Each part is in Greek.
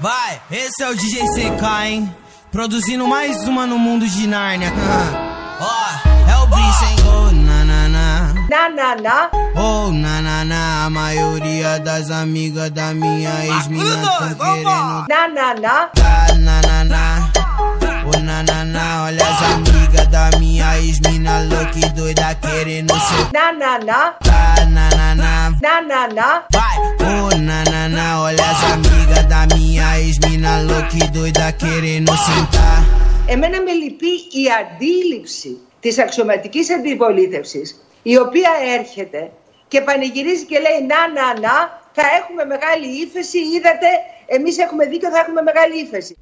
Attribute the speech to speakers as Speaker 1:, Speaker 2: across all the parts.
Speaker 1: Vai, esse é o DJ CK, hein? Produzindo mais uma no mundo de Nárnia. Ó, oh, é o bicho, hein? Oh, na na na.
Speaker 2: Na na na.
Speaker 1: Oh, na na na. A maioria das amigas da minha ex-mina tão querendo.
Speaker 2: Na na na.
Speaker 1: Tá, na na na. Oh, na na na. Olha as amigas da minha ex-mina louca e doida querendo ser.
Speaker 2: Na na na.
Speaker 1: Tá, na na na.
Speaker 2: Na na na.
Speaker 1: Vai, oh, na na na. Olha as amigas da minha ex-mina louca e doida querendo sentar.
Speaker 2: Εμένα με λυπεί η αντίληψη της αξιωματικής αντιπολίτευσης η οποία έρχεται και πανηγυρίζει και λέει να να να θα έχουμε μεγάλη ύφεση, είδατε εμείς έχουμε δίκιο θα έχουμε μεγάλη ύφεση.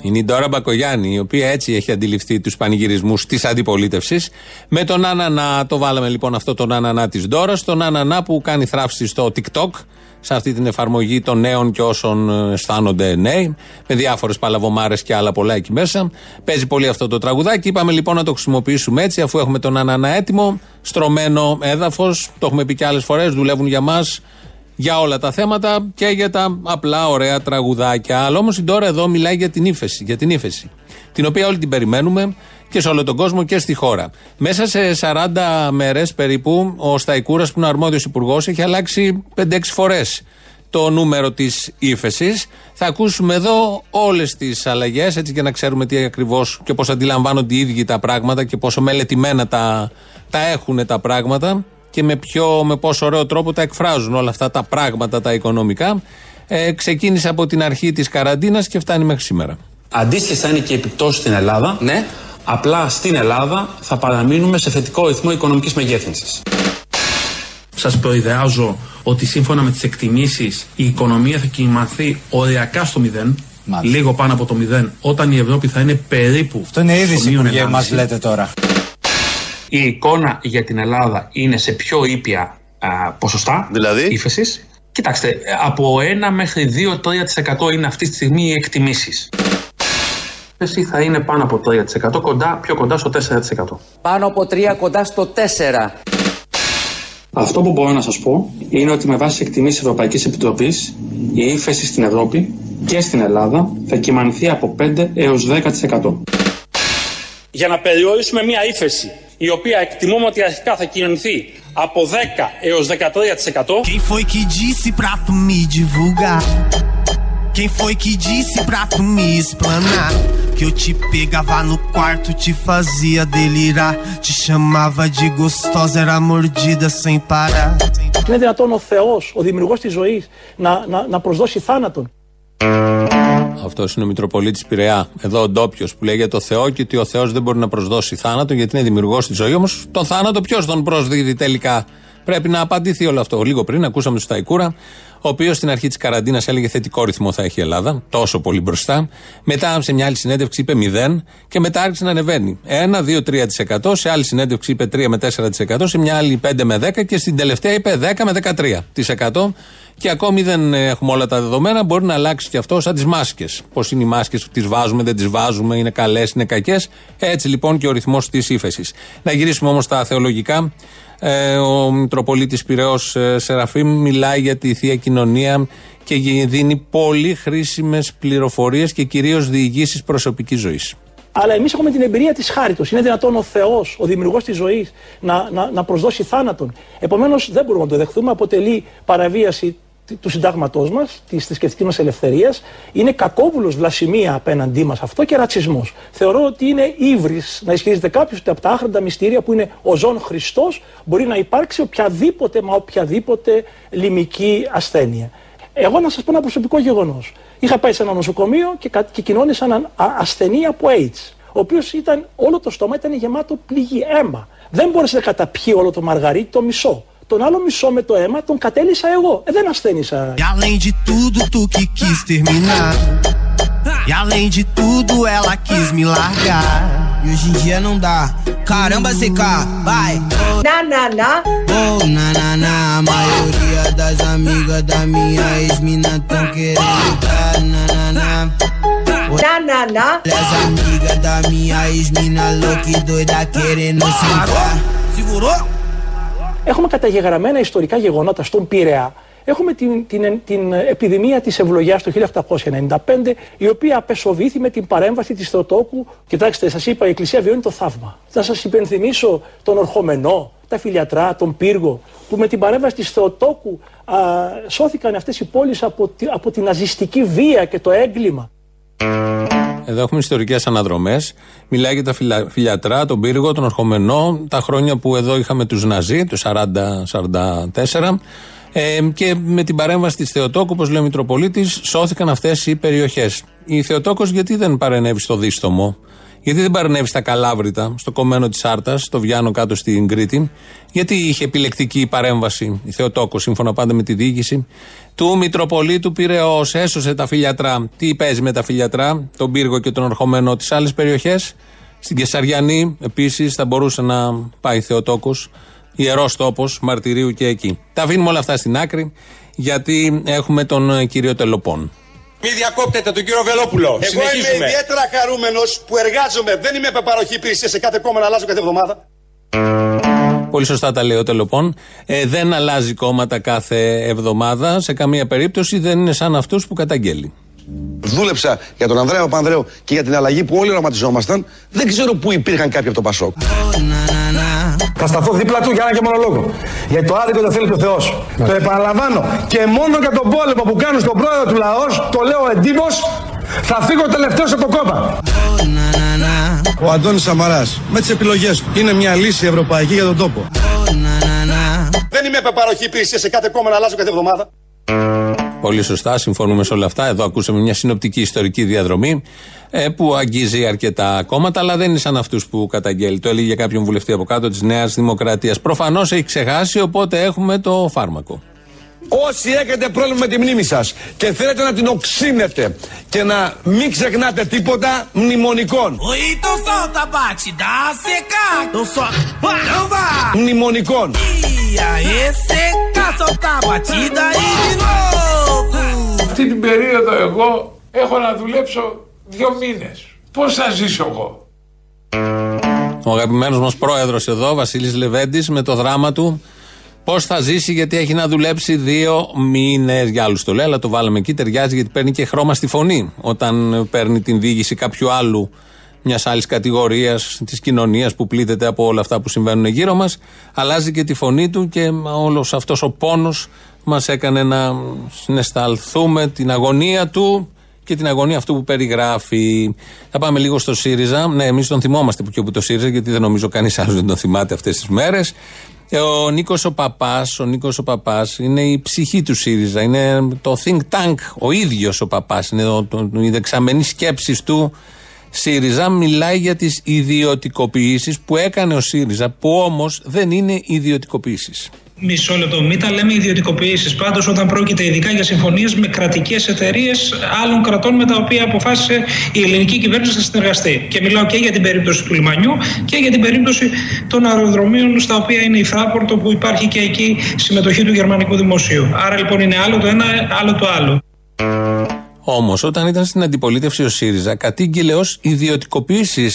Speaker 3: Είναι η Ντόρα Μπακογιάννη, η οποία έτσι έχει αντιληφθεί τους πανηγυρισμούς της αντιπολίτευσης. Με τον Άνανα, το βάλαμε λοιπόν αυτό τον Άνανα της Ντόρας, τον Άνανα που κάνει θράψη στο TikTok, σε αυτή την εφαρμογή των νέων και όσων ε, αισθάνονται νέοι, με διάφορες παλαβομάρες και άλλα πολλά εκεί μέσα. Παίζει πολύ αυτό το τραγουδάκι. Είπαμε λοιπόν να το χρησιμοποιήσουμε έτσι, αφού έχουμε τον Άνανα έτοιμο, στρωμένο έδαφος. Το έχουμε πει και άλλες φορές, δουλεύουν για μας για όλα τα θέματα και για τα απλά ωραία τραγουδάκια. Αλλά όμως η Ντόρα εδώ μιλάει για την ύφεση, για την ύφεση. Την οποία όλοι την περιμένουμε και σε όλο τον κόσμο και στη χώρα. Μέσα σε 40 μέρες περίπου, ο Σταϊκούρας, που είναι αρμόδιος υπουργός, έχει αλλάξει 5-6 φορές το νούμερο της ύφεσης. Θα ακούσουμε εδώ όλες τις αλλαγές, έτσι και να ξέρουμε τι ακριβώς και πώς αντιλαμβάνονται οι ίδιοι τα πράγματα και πόσο μελετημένα τα, τα έχουν τα πράγματα και με, ποιο, με πόσο ωραίο τρόπο τα εκφράζουν όλα αυτά τα πράγματα τα οικονομικά. Ε, ξεκίνησε από την αρχή της καραντίνας και φτάνει μέχρι σήμερα.
Speaker 4: Αντίστοιχε θα είναι και οι επιπτώσεις στην Ελλάδα.
Speaker 5: Ναι.
Speaker 4: Απλά στην Ελλάδα θα παραμείνουμε σε θετικό ρυθμό οικονομικής μεγέθυνσης. Σας προειδεάζω ότι σύμφωνα με τις εκτιμήσεις η οικονομία θα κυμανθεί οριακά στο μηδέν.
Speaker 5: Μάλιστα.
Speaker 4: Λίγο πάνω από το μηδέν, όταν η Ευρώπη θα είναι περίπου.
Speaker 5: Αυτό είναι
Speaker 4: στο
Speaker 5: είδηση
Speaker 4: μείον
Speaker 5: που
Speaker 4: 1,5.
Speaker 5: μα λέτε τώρα.
Speaker 4: Η εικόνα για την Ελλάδα είναι σε πιο ήπια α, ποσοστά
Speaker 6: Δηλαδή;
Speaker 4: ύφεσης. Κοιτάξτε, από 1 μέχρι 2-3% είναι αυτή τη στιγμή οι εκτιμήσεις. Η ύφεση θα είναι πάνω από 3%, κοντά, πιο κοντά στο 4%.
Speaker 7: Πάνω από 3 κοντά στο 4.
Speaker 4: Αυτό που μπορώ να σας πω είναι ότι με βάση τις εκτιμήσεις Ευρωπαϊκής Επιτροπής η ύφεση στην Ευρώπη και στην Ελλάδα θα κυμανθεί από 5 έως 10%.
Speaker 8: για να περιορίσουμε μια ύφεση η οποία εκτιμούμε ότι αρχικά θα κοινωνηθεί από 10 έως 13%.
Speaker 1: Quem foi que disse pra tu me divulgar? Quem foi que disse pra tu me explanar? Que eu te pegava no quarto, te fazia delirar. Te chamava de gostosa, era mordida sem parar.
Speaker 8: Είναι δυνατόν ο Θεός, ο δημιουργός της ζωής, να, να, να προσδώσει θάνατον.
Speaker 3: Αυτός είναι ο Μητροπολίτης Πειραιά. Εδώ ο ντόπιος που λέει για το Θεό και ότι ο Θεός δεν μπορεί να προσδώσει θάνατο γιατί είναι δημιουργός της ζωής. Όμως τον θάνατο ποιος τον προσδίδει τελικά; Πρέπει να απαντηθεί όλο αυτό. Λίγο πριν ακούσαμε τον Σταϊκούρα, ο οποίος στην αρχή της καραντίνας έλεγε θετικό ρυθμό θα έχει η Ελλάδα, τόσο πολύ μπροστά. Μετά σε μια άλλη συνέντευξη είπε 0 και μετά άρχισε να ανεβαίνει. 1, 2, 3%. Σε άλλη συνέντευξη είπε 3 με 4%. Σε μια άλλη 5 με 10% και στην τελευταία είπε 10 με 13%. Και ακόμη δεν έχουμε όλα τα δεδομένα. Μπορεί να αλλάξει και αυτό σαν τις μάσκες. Πώς είναι οι μάσκες, τις βάζουμε, δεν τις βάζουμε, είναι καλές, είναι κακές. Έτσι λοιπόν και ο ρυθμός της ύφεσης. Να γυρίσουμε όμως στα θεολογικά. Ε, ο Μητροπολίτης Πυραιός ε, Σεραφείμ μιλάει για τη θεία κοινωνία και γε- δίνει πολύ χρήσιμες πληροφορίες και κυρίως διηγήσεις προσωπικής ζωής.
Speaker 8: Αλλά εμείς έχουμε την εμπειρία της χάριτος. Είναι δυνατόν ο Θεός, ο δημιουργός της ζωής, να, να, να προσδώσει θάνατον. Επομένως δεν μπορούμε να το δεχθούμε. Αποτελεί παραβίαση του συντάγματός μας, της θρησκευτικής μας ελευθερίας, είναι κακόβουλος βλασιμία απέναντί μας αυτό και ρατσισμός. Θεωρώ ότι είναι ύβρις να ισχυρίζεται κάποιος ότι από τα άχροντα μυστήρια που είναι ο ζών Χριστός μπορεί να υπάρξει οποιαδήποτε, μα οποιαδήποτε λιμική ασθένεια. Εγώ να σας πω ένα προσωπικό γεγονός. Είχα πάει σε ένα νοσοκομείο και, κα- και κοινώνησα έναν α- ασθενή από AIDS. Ο οποίος ήταν, όλο το στόμα ήταν γεμάτο πληγή αίμα. Δεν μπόρεσε να καταπιεί όλο το μαργαρίτι το μισό. Τον άλλο μισό με το αίμα τον κατέλησα εγώ. Ε, δεν ασθένησα.
Speaker 1: E além de tudo, tu que quis terminar. E além de tudo, ela quis me largar. E hoje em dia não dá. Caramba, CK, vai!
Speaker 2: Να, να, να.
Speaker 1: Oh, na, na, na. A maioria das amigas da minha ex-mina tão querendo dar. Na, na, na.
Speaker 2: Να, να, να.
Speaker 1: Olha as amigas da minha ex-mina louca e doida querendo sentar. Segurou?
Speaker 8: Έχουμε καταγεγραμμένα ιστορικά γεγονότα στον Πειραιά Έχουμε την, την, την επιδημία της ευλογιάς του 1895, η οποία απεσοβήθη με την παρέμβαση της Θεοτόκου. Κοιτάξτε, σας είπα, η Εκκλησία βιώνει το θαύμα. Θα σας υπενθυμίσω τον Ορχομενό, τα Φιλιατρά, τον Πύργο, που με την παρέμβαση της Θεοτόκου α, σώθηκαν αυτές οι πόλεις από, από την ναζιστική βία και το έγκλημα.
Speaker 3: Εδώ έχουμε ιστορικές αναδρομές. Μιλάει για τα φιλιατρά, τον πύργο, τον Ορχομενό, τα χρόνια που εδώ είχαμε τους Ναζί, το 40-44. Ε, και με την παρέμβαση της Θεοτόκου, όπως λέει ο Μητροπολίτης, σώθηκαν αυτές οι περιοχές. Η Θεοτόκος γιατί δεν παρενέβη στο Δίστομο, γιατί δεν παρενέβης στα Καλάβρητα, στο κομμένο της Άρτα, στο Βιάνο κάτω στην Κρήτη, γιατί είχε επιλεκτική παρέμβαση η Θεοτόκος, σύμφωνα πάντα με τη διοίκηση του Μητροπολίτου Πυραιό. Έσωσε τα φιλιατρά. Τι παίζει με τα φιλιατρά, τον πύργο και τον ορχομένο της άλλες περιοχές. Στην Κεσαριανή επίσης θα μπορούσε να πάει Θεοτόκος, ιερός τόπος μαρτυρίου και εκεί. Τα αφήνουμε όλα αυτά στην άκρη, γιατί έχουμε τον κύριο Τελοπών.
Speaker 5: Μη διακόπτετε τον κύριο Βελόπουλο. Εγώ
Speaker 6: Συνεχίζουμε. είμαι ιδιαίτερα χαρούμενος που εργάζομαι. Δεν είμαι παροχή υπηρεσίας σε κάθε κόμμα να αλλάζω κάθε εβδομάδα.
Speaker 3: Πολύ σωστά τα λέει ο Τελοπών. Ε, δεν αλλάζει κόμματα κάθε εβδομάδα. Σε καμία περίπτωση δεν είναι σαν αυτούς που καταγγέλει.
Speaker 6: Δούλεψα για τον Ανδρέα Παπανδρέου και για την αλλαγή που όλοι οραματιζόμασταν. Δεν ξέρω πού υπήρχαν κάποιοι από το Πασόκ.
Speaker 9: Θα σταθώ δίπλα του για ένα και μόνο λόγο. Γιατί το άδικο το θέλει ο Θεός. Το επαναλαμβάνω. Και μόνο για τον πόλεμο που κάνουν στον πρόεδρο του λαός, το λέω εντύπω, θα φύγω τελευταίος από το κόμμα.
Speaker 6: Ο Αντώνης Σαμαράς με τις επιλογές του είναι μια λύση ευρωπαϊκή για τον τόπο. Δεν είμαι παροχή υπηρεσίας σε κάθε κόμμα να αλλάζω κάθε εβδομάδα.
Speaker 3: Πολύ σωστά, συμφωνούμε σε όλα αυτά. Εδώ ακούσαμε μια συνοπτική ιστορική διαδρομή ε, που αγγίζει αρκετά κόμματα, αλλά δεν είναι σαν αυτούς που καταγγέλει. Το έλεγε για κάποιον βουλευτή από κάτω της Νέας Δημοκρατίας. Προφανώς έχει ξεχάσει, οπότε έχουμε το φάρμακο.
Speaker 6: Όσοι έχετε πρόβλημα με τη μνήμη σας και θέλετε να την οξύνετε και να μην ξεχνάτε τίποτα μνημονικών. Μνημονικών.
Speaker 10: Αυτή την περίοδο εγώ έχω να δουλέψω δύο μήνες. Πώς θα ζήσω εγώ;
Speaker 3: Ο αγαπημένος μας πρόεδρος εδώ, Βασίλης Λεβέντης, με το δράμα του Πώς θα ζήσει, γιατί έχει να δουλέψει δύο μήνες. Για άλλους το λέει, αλλά το βάλαμε εκεί. Ταιριάζει γιατί παίρνει και χρώμα στη φωνή. Όταν παίρνει την διοίκηση κάποιου άλλου, μιας άλλης κατηγορίας της κοινωνίας που πλήττεται από όλα αυτά που συμβαίνουν γύρω μας, αλλάζει και τη φωνή του και όλος αυτός ο πόνος μας έκανε να συναισθαλθούμε την αγωνία του και την αγωνία αυτού που περιγράφει. Θα πάμε λίγο στο ΣΥΡΙΖΑ. Ναι, εμείς τον θυμόμαστε που και που το ΣΥΡΙΖΑ, γιατί δεν νομίζω κανείς άλλος δεν τον θυμάται αυτές τις μέρες. Ε, ο Νίκος ο Παπάς, ο Νίκος ο Παπάς είναι η ψυχή του ΣΥΡΙΖΑ. Είναι το think tank, ο ίδιος ο Παπάς. Είναι το, το, η δεξαμενή σκέψη του ΣΥΡΙΖΑ. Μιλάει για τις ιδιωτικοποιήσεις που έκανε ο ΣΥΡΙΖΑ, που όμως δεν είναι ιδιωτικοποιήσεις.
Speaker 11: Μισό λεπτό. Μην τα λέμε ιδιωτικοποιήσεις. Πάντως, όταν πρόκειται ειδικά για συμφωνίες με κρατικές εταιρείες άλλων κρατών με τα οποία αποφάσισε η ελληνική κυβέρνηση να συνεργαστεί. Και μιλάω και για την περίπτωση του λιμανιού και για την περίπτωση των αεροδρομίων στα οποία είναι η Φράπορτο που υπάρχει και εκεί συμμετοχή του γερμανικού δημοσίου. Άρα λοιπόν είναι άλλο το ένα, άλλο το άλλο.
Speaker 3: Όμως, όταν ήταν στην αντιπολίτευση ο ΣΥΡΙΖΑ, κατήγγειλε ως ιδιωτικοποίηση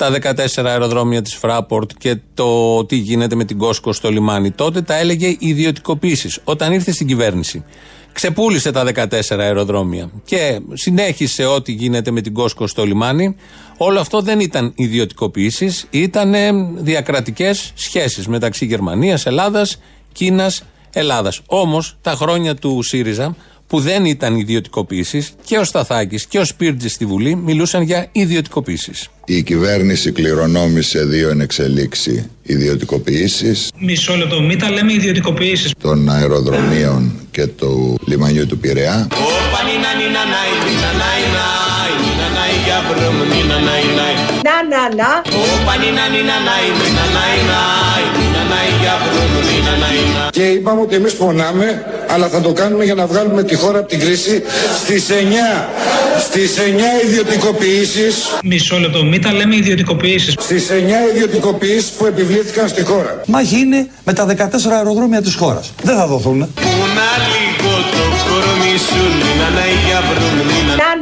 Speaker 3: τα 14 αεροδρόμια της Φράπορτ και το τι γίνεται με την Κόσκο στο λιμάνι. Τότε τα έλεγε ιδιωτικοποίησεις. Όταν ήρθε στην κυβέρνηση, ξεπούλησε τα 14 αεροδρόμια και συνέχισε ό,τι γίνεται με την Κόσκο στο λιμάνι. Όλο αυτό δεν ήταν ιδιωτικοποίησεις, ήταν διακρατικές σχέσεις μεταξύ Γερμανίας, Ελλάδας, Κίνας, Ελλάδας. Όμως τα χρόνια του ΣΥΡΙΖΑ που δεν ήταν ιδιωτικοποίησει και ο Σταθάκης και ο Σπίρτζης στη Βουλή μιλούσαν για ιδιωτικοποίησει.
Speaker 12: Η κυβέρνηση κληρονόμησε δύο ενεξελίξει ιδιωτικοποιήσει.
Speaker 11: Μισό λεπτό, μην τα λέμε ιδιωτικοποιήσει.
Speaker 12: Των αεροδρομίων και του λιμανιού του Πειραιά.
Speaker 2: Να, να, να.
Speaker 9: Και είπαμε ότι εμείς πονάμε, αλλά θα το κάνουμε για να βγάλουμε τη χώρα από την κρίση στις 9, στις 9 ιδιωτικοποιήσεις.
Speaker 11: Μισό λεπτό, μην τα λέμε ιδιωτικοποιήσεις.
Speaker 9: Στις 9 ιδιωτικοποιήσεις που επιβλήθηκαν στη χώρα.
Speaker 13: Μα γίνει με τα 14 αεροδρόμια της χώρας. Δεν θα δοθούν.
Speaker 2: Να,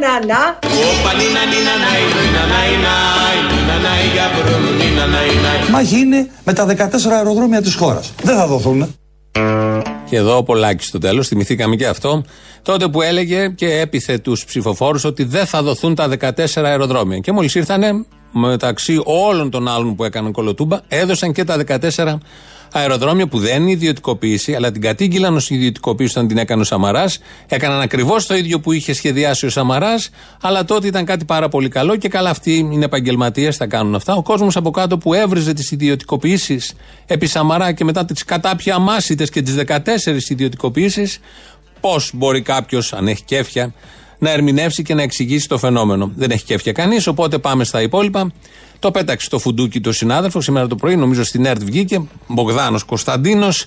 Speaker 2: να, να.
Speaker 13: Μα γίνει με τα 14 αεροδρόμια της χώρας. Δεν θα δοθούν.
Speaker 3: Και εδώ ο Πολάκης στο τέλος, θυμηθήκαμε και αυτό. Τότε που έλεγε και έπιθε τους ψηφοφόρους ότι δεν θα δοθούν τα 14 αεροδρόμια. Και μόλις ήρθανε, μεταξύ όλων των άλλων που έκαναν κολοτούμπα, έδωσαν και τα 14 αεροδρόμια που δεν είναι ιδιωτικοποίηση, αλλά την κατήγγυλαν ως ιδιωτικοποίηση όταν την έκανε ο Σαμαράς. Έκαναν ακριβώς το ίδιο που είχε σχεδιάσει ο Σαμαράς, αλλά τότε ήταν κάτι πάρα πολύ καλό και καλά αυτοί είναι επαγγελματίες, θα κάνουν αυτά. Ο κόσμος από κάτω που έβριζε τις ιδιωτικοποιήσεις επί Σαμαρά και μετά τις κατάπια αμάσιτε και τις 14 ιδιωτικοποιήσεις, πώς μπορεί κάποιος, αν έχει κέφια, να ερμηνεύσει και να εξηγήσει το φαινόμενο. Δεν έχει κέφια κανείς, οπότε πάμε στα υπόλοιπα. Το πέταξε το φουντούκι το συνάδελφος σήμερα το πρωί, νομίζω στην ΕΡΤ βγήκε. Μπογδάνος Κωνσταντίνος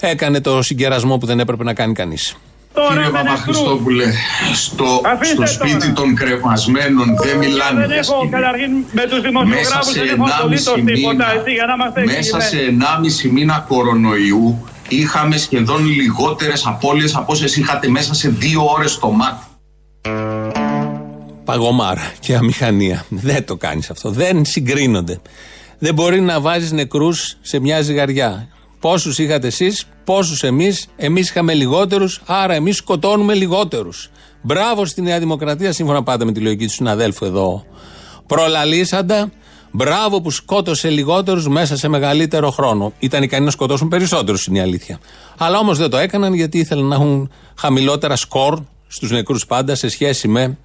Speaker 3: έκανε το συγκερασμό που δεν έπρεπε να κάνει κανείς.
Speaker 14: Κύριε Παπαχριστόπουλε, στο, στο σπίτι των κρεμασμένων δεν μιλάνε για Μέσα σε 1,5 μήνα, μέσα σε 1,5 μήνα κορονοϊού είχαμε σχεδόν λιγότερες απώλειες από όσες είχατε μέσα σε δύο ώρες το μάτι
Speaker 3: παγωμάρα και αμηχανία. Δεν το κάνεις αυτό. Δεν συγκρίνονται. Δεν μπορεί να βάζεις νεκρούς σε μια ζυγαριά. Πόσους είχατε εσείς, πόσους εμείς. Εμείς είχαμε λιγότερους, άρα εμείς σκοτώνουμε λιγότερους. Μπράβο στη Νέα Δημοκρατία, σύμφωνα πάντα με τη λογική του συναδέλφου εδώ. Προλαλήσαντα, μπράβο που σκότωσε λιγότερους μέσα σε μεγαλύτερο χρόνο. Ήταν ικανοί να σκοτώσουν περισσότερους, είναι η αλήθεια. Αλλά όμως δεν το έκαναν γιατί ήθελαν να έχουν χαμηλότερα σκορ στους νεκρούς πάντα σε σχέση με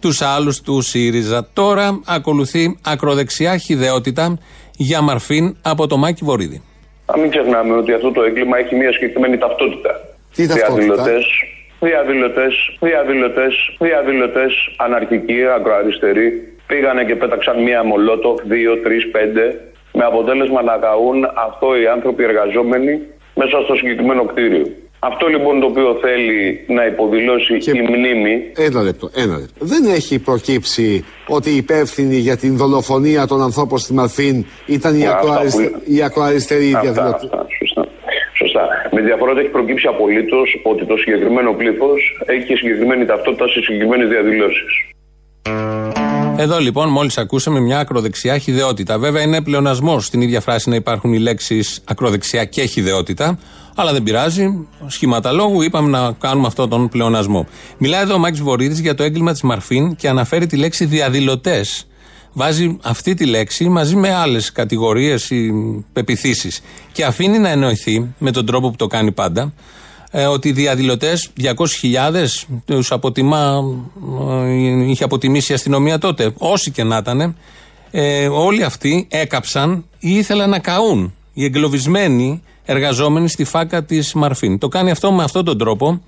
Speaker 3: τους άλλους του ΣΥΡΙΖΑ. Τώρα ακολουθεί ακροδεξιά χιδεότητα για μαρφήν από το Μάκη Βορύδη.
Speaker 15: Α μην ξεχνάμε ότι αυτό το έγκλημα έχει μια συγκεκριμένη ταυτότητα.
Speaker 16: Τι ταυτότητα;
Speaker 15: Διαδηλωτές, διαδηλωτές, διαδηλωτές, αναρχικοί, ακροαριστεροί, πήγανε και πέταξαν μία μολότοφ, δύο, τρεις, πέντε, με αποτέλεσμα να καούν αυτό οι άνθρωποι εργαζόμενοι μέσα στο συγκεκριμένο κτίριο. Αυτό λοιπόν το οποίο θέλει να υποδηλώσει η μνήμη.
Speaker 16: Ένα λεπτό, ένα λεπτό. Δεν έχει προκύψει ότι η υπεύθυνη για την δολοφονία των ανθρώπων στη Μαρφίν ήταν η, ακροαριστε... που... ακροαριστερή διαδηλωτή.
Speaker 15: Σωστά. Σωστά. Με διαφορά ότι έχει προκύψει απολύτως ότι το συγκεκριμένο πλήθος έχει και συγκεκριμένη ταυτότητα σε συγκεκριμένες διαδηλώσεις.
Speaker 3: Εδώ λοιπόν μόλις ακούσαμε μια ακροδεξιά χιδεότητα. Βέβαια είναι πλεονασμός στην ίδια φράση να υπάρχουν οι λέξεις ακροδεξιά και χιδεότητα. Αλλά δεν πειράζει. Σχήματα λόγου είπαμε να κάνουμε αυτόν τον πλεονασμό. Μιλάει εδώ ο Μάκης Βορύδης για το έγκλημα της Μαρφίν και αναφέρει τη λέξη διαδηλωτές. Βάζει αυτή τη λέξη μαζί με άλλες κατηγορίες ή πεπιθήσεις. Και αφήνει να εννοηθεί με τον τρόπο που το κάνει πάντα ε, ότι οι διαδηλωτές 200.000 τους αποτιμά, ε, είχε αποτιμήσει η αστυνομία τότε. Όσοι και να ήταν, ε, όλοι αυτοί έκαψαν ή ήθελαν να καούν. Οι εγκλωβισμένοι εργαζόμενοι στη φάκα της Μαρφίν. Το κάνει αυτό με αυτόν τον τρόπο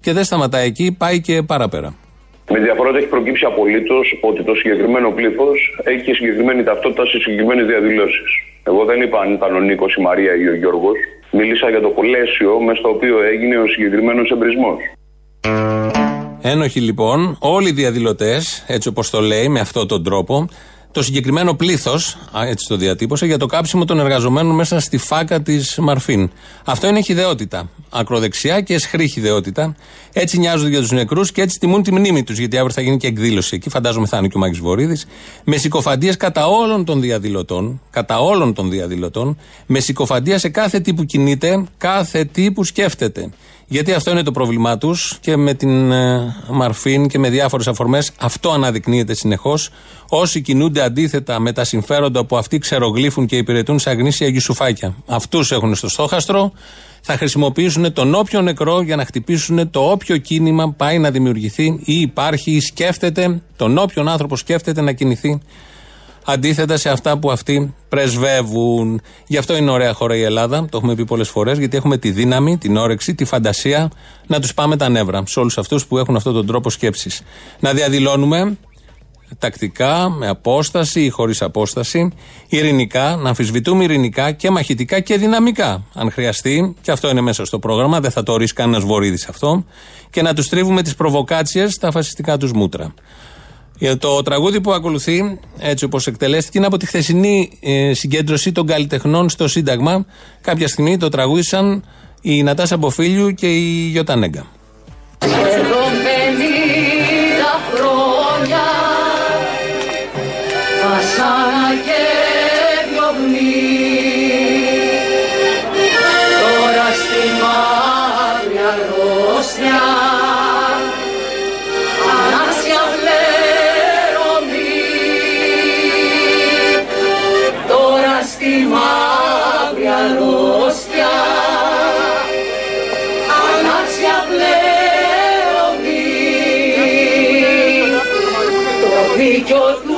Speaker 3: και δεν σταματάει εκεί, πάει και παραπέρα.
Speaker 15: Με διαφορά ότι έχει προκύψει απολύτως ότι το συγκεκριμένο πλήθος έχει και συγκεκριμένη ταυτότητα σε συγκεκριμένες διαδηλώσεις. Εγώ δεν είπα αν ήταν ο Νίκος, η Μαρία ή ο Γιώργος. Μίλησα για το πλαίσιο μες στο οποίο έγινε ο συγκεκριμένος εμπρισμός.
Speaker 3: Ένοχοι λοιπόν, όλοι οι διαδηλωτές, έτσι όπως το λέει, με αυτόν τον τρόπο, το συγκεκριμένο πλήθος, έτσι το διατύπωσε, για το κάψιμο των εργαζομένων μέσα στη φάκα της Μαρφίν. Αυτό είναι χιδεότητα. Ακροδεξιά και εσχρή χιδεότητα. Έτσι νοιάζονται για τους νεκρούς και έτσι τιμούν τη μνήμη τους, γιατί αύριο θα γίνει και εκδήλωση εκεί. Φαντάζομαι θα είναι και ο Μάκης Βορύδης. Με συκοφαντίες κατά όλων των διαδηλωτών. Κατά όλων των διαδηλωτών. Με συκοφαντία σε κάθε τι που κινείται, κάθε τι που σκέφτεται. Γιατί αυτό είναι το πρόβλημά τους και με την ε, Μαρφίν και με διάφορες αφορμές αυτό αναδεικνύεται συνεχώς. Όσοι κινούνται αντίθετα με τα συμφέροντα που αυτοί ξερογλύφουν και υπηρετούν σε αγνήσια γιουσουφάκια. Αυτούς έχουν στο στόχαστρο. Θα χρησιμοποιήσουν τον όποιο νεκρό για να χτυπήσουν το όποιο κίνημα πάει να δημιουργηθεί ή υπάρχει ή σκέφτεται, τον όποιον άνθρωπο σκέφτεται να κινηθεί αντίθετα σε αυτά που αυτοί πρεσβεύουν. Γι' αυτό είναι ωραία χώρα η Ελλάδα, το έχουμε πει πολλές φορές, γιατί έχουμε τη δύναμη, την όρεξη, τη φαντασία να τους πάμε τα νεύρα σε όλους αυτούς που έχουν αυτόν τον τρόπο σκέψης. Να διαδηλώνουμε τακτικά, με απόσταση ή χωρίς απόσταση, ειρηνικά, να αμφισβητούμε ειρηνικά και μαχητικά και δυναμικά, αν χρειαστεί, και αυτό είναι μέσα στο πρόγραμμα, δεν θα το ορίσει κανένας βορύδης αυτό, και να τους τρίβουμε τις προβοκάτσιες στα φασιστικά τους μούτρα. Για το τραγούδι που ακολουθεί, έτσι όπως εκτελέστηκε, είναι από τη χθεσινή ε, συγκέντρωση των καλλιτεχνών στο Σύνταγμα. Κάποια στιγμή το τραγούδισαν η Νατάσα Μποφίλιου και η Γιώτα Νέγκα.
Speaker 17: δίκιο του αγώνα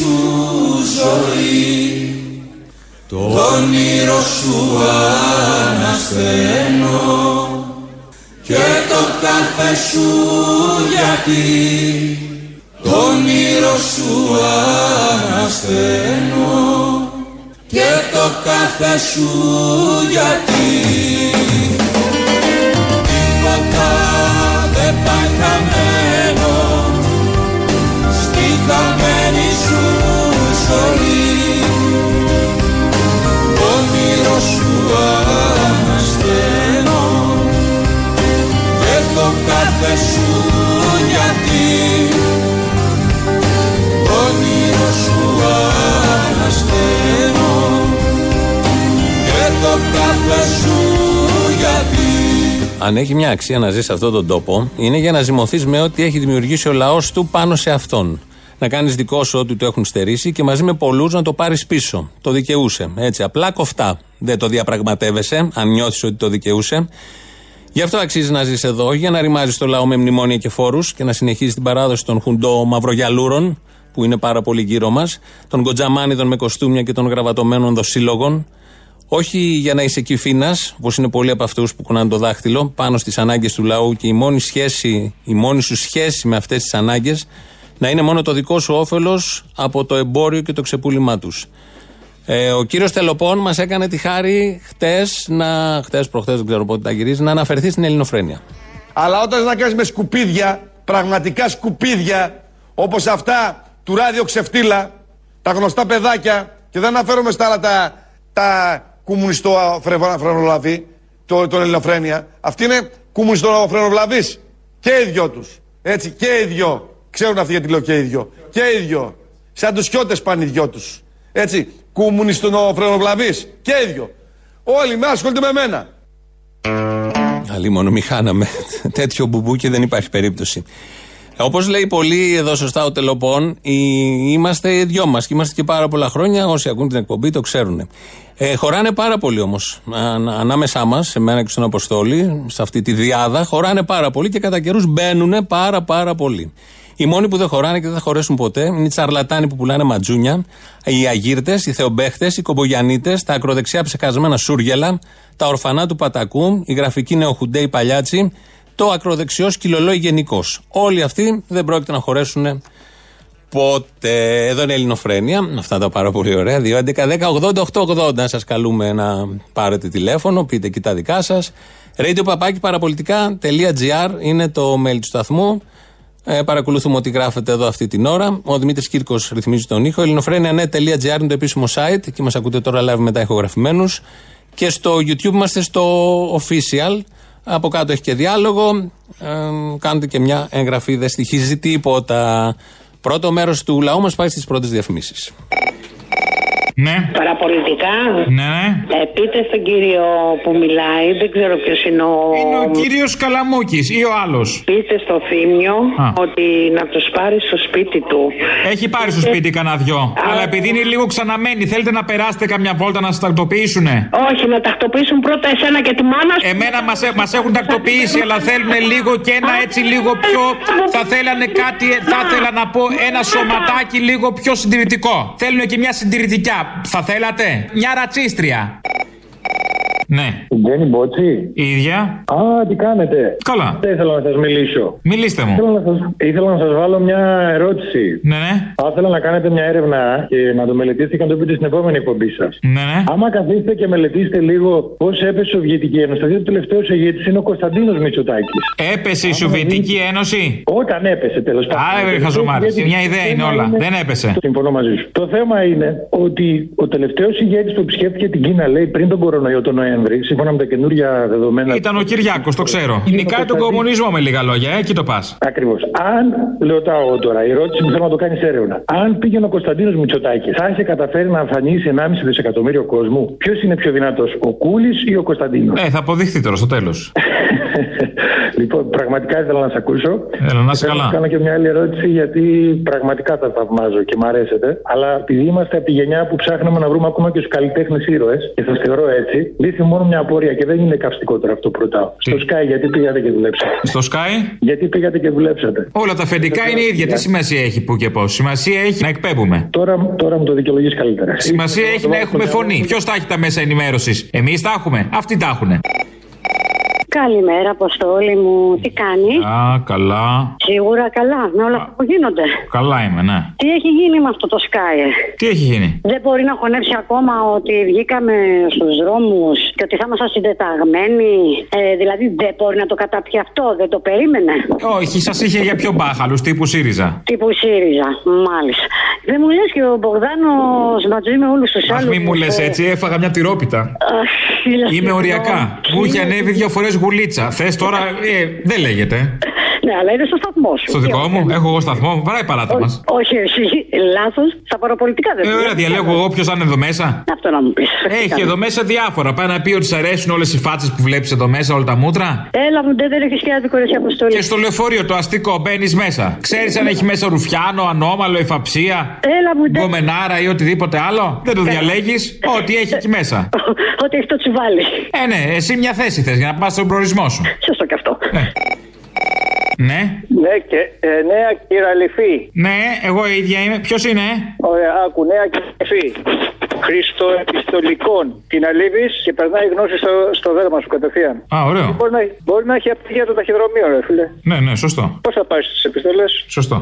Speaker 17: σου ζωή. Το όνειρο σου
Speaker 18: ανασταίνω και το κάθε σου γιατί. Το όνειρο σου ανασταίνω και το κάθε σου γιατί. Τίποτα δεν πάει χαμένο σου γιατί το όνειρο σου ανασταίνω και το κάθε σου γιατί
Speaker 3: Αν έχει μια αξία να ζει σε αυτόν τον τόπο, είναι για να ζυμωθείς με ό,τι έχει δημιουργήσει ο λαός του πάνω σε αυτόν. Να κάνεις δικό σου ό,τι του έχουν στερήσει και μαζί με πολλούς να το πάρεις πίσω. Το δικαιούσε. Έτσι, απλά κοφτά. Δεν το διαπραγματεύεσαι, αν νιώθεις ότι το δικαιούσε. Γι' αυτό αξίζει να ζεις εδώ, για να ρημάζεις το λαό με μνημόνια και φόρους και να συνεχίζεις την παράδοση των χουντό μαυρογιαλούρων, που είναι πάρα πολύ γύρω μας, των κοντζαμάνιδων με κοστούμια και των γραβατωμένων δοσύλλογων. Όχι για να είσαι κυφίνα, όπως είναι πολλοί από αυτούς που κουνάνε το δάχτυλο, πάνω στις ανάγκες του λαού και η μόνη, σχέση, η μόνη σου σχέση με αυτές τις ανάγκες να είναι μόνο το δικό σου όφελος από το εμπόριο και το ξεπούλημά τους. Ε, ο κύριος Τελοπών μας έκανε τη χάρη χτες, να. χτες, προχτέ, δεν ξέρω πότε τα γυρίζει, να αναφερθεί στην ελληνοφρένεια.
Speaker 19: Αλλά όταν να κάνεις με σκουπίδια, πραγματικά σκουπίδια, όπως αυτά του ράδιο ξεφτύλα, τα γνωστά παιδάκια, και δεν αναφέρομαι στα άλλα τα, τα κομμουνιστό φρενολαβή, το, τον ελληνοφρένεια. Αυτοί είναι κομμουνιστό φρενολαβείς. Και οι δυο τους. Έτσι, και οι δυο. Ξέρουν αυτοί γιατί λέω και οι δυο. Και οι δυο. Σαν τους χιώτες πάνε οι δυο τους. Έτσι, κομμουνιστό φρενολαβείς. Και οι δυο. Όλοι με ασχολούνται με μένα.
Speaker 3: Αλλή μόνο μη χάναμε τέτοιο μπουμπού και δεν υπάρχει περίπτωση. Όπως λέει πολύ εδώ σωστά ο Τελοπών, οι- είμαστε οι δυο μας και είμαστε και πάρα πολλά χρόνια. Όσοι ακούν την εκπομπή το ξέρουν. Ε, χωράνε πάρα πολύ όμως ανάμεσά μας, σε μένα και στον Αποστόλη, σε αυτή τη διάδα. Χωράνε πάρα πολύ και κατά καιρούς μπαίνουν πάρα πάρα πολύ. Οι μόνοι που δεν χωράνε και δεν θα χωρέσουν ποτέ είναι οι τσαρλατάνοι που πουλάνε ματζούνια, οι αγύρτε, οι θεομπέχτες, οι κομπογιανίτες, τα ακροδεξιά ψεκασμένα σούργελα, τα ορφανά του Πατακού, οι γραφικοί νεοχουντέοι παλιάτσι, το ακροδεξιός σκυλολόι γενικώ. Όλοι αυτοί δεν πρόκειται να χωρέσουν ποτέ. Εδώ είναι η Ελληνοφρένεια. Αυτά τα πάρα πολύ ωραία. 2, 11, 10, 80, 8, 80. Σας καλούμε να πάρετε τηλέφωνο, πείτε και τα δικά σας. Radio παπάκι παραπολιτικά.gr είναι το mail του σταθμού. Ε, παρακολουθούμε ό,τι γράφετε εδώ αυτή την ώρα. Ο Δημήτρης Κύρκος ρυθμίζει τον ήχο. ελληνοφρένια.net.gr είναι το επίσημο site. Εκεί μας ακούτε τώρα live μετά ηχογραφημένους. Και στο YouTube είμαστε στο official. Από κάτω έχει και διάλογο. Ε, κάντε και μια εγγραφή, δεν στοιχίζει τίποτα. Πρώτο μέρος του λαού μας πάει στις πρώτες διαφημίσεις.
Speaker 20: Ναι.
Speaker 21: Παραπολιτικά.
Speaker 20: Ναι, ναι.
Speaker 21: Ε, πείτε στον κύριο που μιλάει, δεν ξέρω ποιος είναι ο.
Speaker 20: Είναι ο κύριος Καλαμούκης ή ο άλλος.
Speaker 21: Πείτε στο Θήμιο
Speaker 20: Α.
Speaker 21: ότι να τους πάρει στο σπίτι του.
Speaker 20: Έχει πάρει στο σπίτι κανένα δυο. Αλλά επειδή είναι λίγο ξαναμένοι, θέλετε να περάσετε καμιά βόλτα να σας τακτοποιήσουνε;
Speaker 21: Όχι, να τακτοποιήσουν πρώτα εσένα και τη μάνα σου.
Speaker 20: Εμένα μας μας έχουν τακτοποιήσει, αλλά θέλουν λίγο και ένα έτσι λίγο πιο. Θα θέλανε κάτι, θα ήθελα να πω ένα σωματάκι λίγο πιο συντηρητικό. Θέλουν και μια συντηρητικιά. Θα θέλατε; Μια ρατσίστρια. Ναι.
Speaker 22: Τζένι Μπότσι.
Speaker 20: Η ίδια.
Speaker 22: Α, τι κάνετε.
Speaker 20: Καλά.
Speaker 22: Δεν ήθελα να σας μιλήσω.
Speaker 20: Μιλήστε μου.
Speaker 22: Ήθελα να σας, ήθελα να σας βάλω μια ερώτηση.
Speaker 20: Ναι, ναι.
Speaker 22: Θα ήθελα να κάνετε μια έρευνα και να το μελετήσετε και να το πείτε στην επόμενη εκπομπή σας.
Speaker 20: Ναι, ναι.
Speaker 22: Άμα καθίσετε και μελετήσετε λίγο πώς έπεσε η Σοβιετική Ένωση, θα δείτε ότι ο τελευταίος ηγέτης είναι ο Κωνσταντίνος Μητσοτάκης.
Speaker 20: Έπεσε η Σοβιετική Ένωση;
Speaker 22: Όταν έπεσε τέλος πάντων.
Speaker 20: Άρα, ρε χαζομάρι. Μια ιδέα είναι όλα. Δεν έπεσε.
Speaker 22: Συμφωνώ μαζί σου. Το θέμα είναι ότι ο τελευταίος ηγέτης που επισκέφθηκε την Κίνα, λέει πριν τον κορονοϊό τον Νοέμβρη, σύμφωνα με τα καινούργια δεδομένα.
Speaker 20: Ήταν ο Κυριάκος, το ξέρω. Νικάει τον κομμουνισμό με λίγα λόγια, ε, εκεί το πας.
Speaker 22: Ακριβώς. Αν, λέω τα εγώ τώρα, η ερώτηση που θέλω να το κάνεις έρευνα. Αν πήγαινε ο Κωνσταντίνος Μητσοτάκης, θα είχε καταφέρει να εμφανίσει 1,5 δισεκατομμύριο κόσμου, ποιος είναι πιο δυνατός, ο Κούλης ή ο Κωνσταντίνος;
Speaker 20: Ε, θα αποδειχθεί τώρα στο τέλος.
Speaker 22: λοιπόν, πραγματικά ήθελα να σε ακούσω.
Speaker 20: Έλα, να είσαι
Speaker 22: Θέλω
Speaker 20: καλά.
Speaker 22: να κάνω και μια άλλη ερώτηση, γιατί πραγματικά τα θαυμάζω και μ' αρέσετε. Αλλά επειδή είμαστε από τη γενιά που ψάχναμε να βρούμε ακόμα και τους καλλιτέχνες ήρωες, και σας θεωρώ έτσι, λύθη μόνο μια απορία και δεν είναι καυστικό τώρα αυτό που ρωτάω. Στο Sky, γιατί πήγατε και δουλέψατε;
Speaker 20: Στο Sky;
Speaker 22: Γιατί πήγατε και δουλέψατε;
Speaker 20: Όλα τα αφεντικά είναι ίδια. Τι σημασία έχει που και πώς; Σημασία έχει να εκπέμπουμε.
Speaker 22: Τώρα, τώρα μου το δικαιολογείς καλύτερα.
Speaker 20: Σημασία έχει να έχουμε φωνή. Ποιος τα έχει τα μέσα ενημέρωσης; Εμείς τα έχουμε. Αυτοί τα έχουν.
Speaker 23: Καλημέρα, Αποστόλη μου. Τι κάνει;
Speaker 20: Α, καλά.
Speaker 23: Σίγουρα καλά, με όλα αυτά που γίνονται.
Speaker 20: Καλά είμαι, ναι.
Speaker 23: Τι έχει γίνει με αυτό το Sky; ε;
Speaker 20: Τι έχει γίνει;
Speaker 23: Δεν μπορεί να χωνέψει ακόμα ότι βγήκαμε στους δρόμους και ότι θα ήμασταν συντεταγμένοι. Ε, δηλαδή δεν μπορεί να το καταπιεί αυτό, δεν το περίμενε.
Speaker 20: Όχι, σας είχε για πιο μπάχαλους τύπου ΣΥΡΙΖΑ.
Speaker 23: Τύπου ΣΥΡΙΖΑ, μάλιστα. Δεν μου λες και ο Μπογδάνος μαζί με όλους τους
Speaker 20: Αχ,
Speaker 23: άλλους.
Speaker 20: μη μου λες έτσι, έφαγα μια τυρόπιτα. Είμαι οριακά. Μου είχε ανέβει δύο φορές γουλίτσα. Θες τώρα. Ε, δεν λέγεται.
Speaker 23: Ναι, αλλά είναι στο σταθμό σου.
Speaker 20: Στο δικό μου, έχω εγώ σταθμό, βαράει παράτα μας.
Speaker 23: Όχι, εσύ, λάθος. Στα παραπολιτικά δεν
Speaker 20: Ε, ωραία, διαλέγω εγώ ποιο θα είναι εδώ μέσα.
Speaker 23: Αυτό να μου πεις.
Speaker 20: Έχει εδώ μέσα διάφορα. Πάει να πει ότι σ' αρέσουν όλες οι φάτσες που βλέπεις εδώ μέσα, όλα τα μούτρα.
Speaker 23: Έλα μου, δεν, δεν έχεις και άδικο εσύ αποστολή.
Speaker 20: Και στο λεωφορείο το αστικό μπαίνεις μέσα. Ξέρεις αν έχει μέσα ρουφιάνο, ανώμαλο, εφαψία,
Speaker 23: Έλα μου, δεν.
Speaker 20: γκομενάρα ή οτιδήποτε άλλο. Δεν το διαλέγεις. Ό,τι έχει εκεί μέσα.
Speaker 23: Ότι έχει το τσουβάλι.
Speaker 20: Ε, ναι, εσύ μια θέση θες για να πας στον προορισμό σου.
Speaker 23: Σωστό και αυτό.
Speaker 20: Ναι.
Speaker 24: Ναι, και ε, νέα κυραλυφή.
Speaker 20: Ναι, εγώ η ίδια είμαι. Ποιος είναι, ε;
Speaker 24: Ωραία, άκου, νέα κυραλυφή. Χριστοεπιστολικών. Την αλήβεις και περνάει η γνώση στο, στο δέρμα σου κατευθείαν.
Speaker 20: Α, ωραίο.
Speaker 24: Μπορεί να, μπορεί να έχει απτυχία το ταχυδρομείο, ρε φίλε.
Speaker 20: Ναι, ναι, σωστό.
Speaker 24: Πώς θα πάει στι επιστολές;
Speaker 20: Σωστό.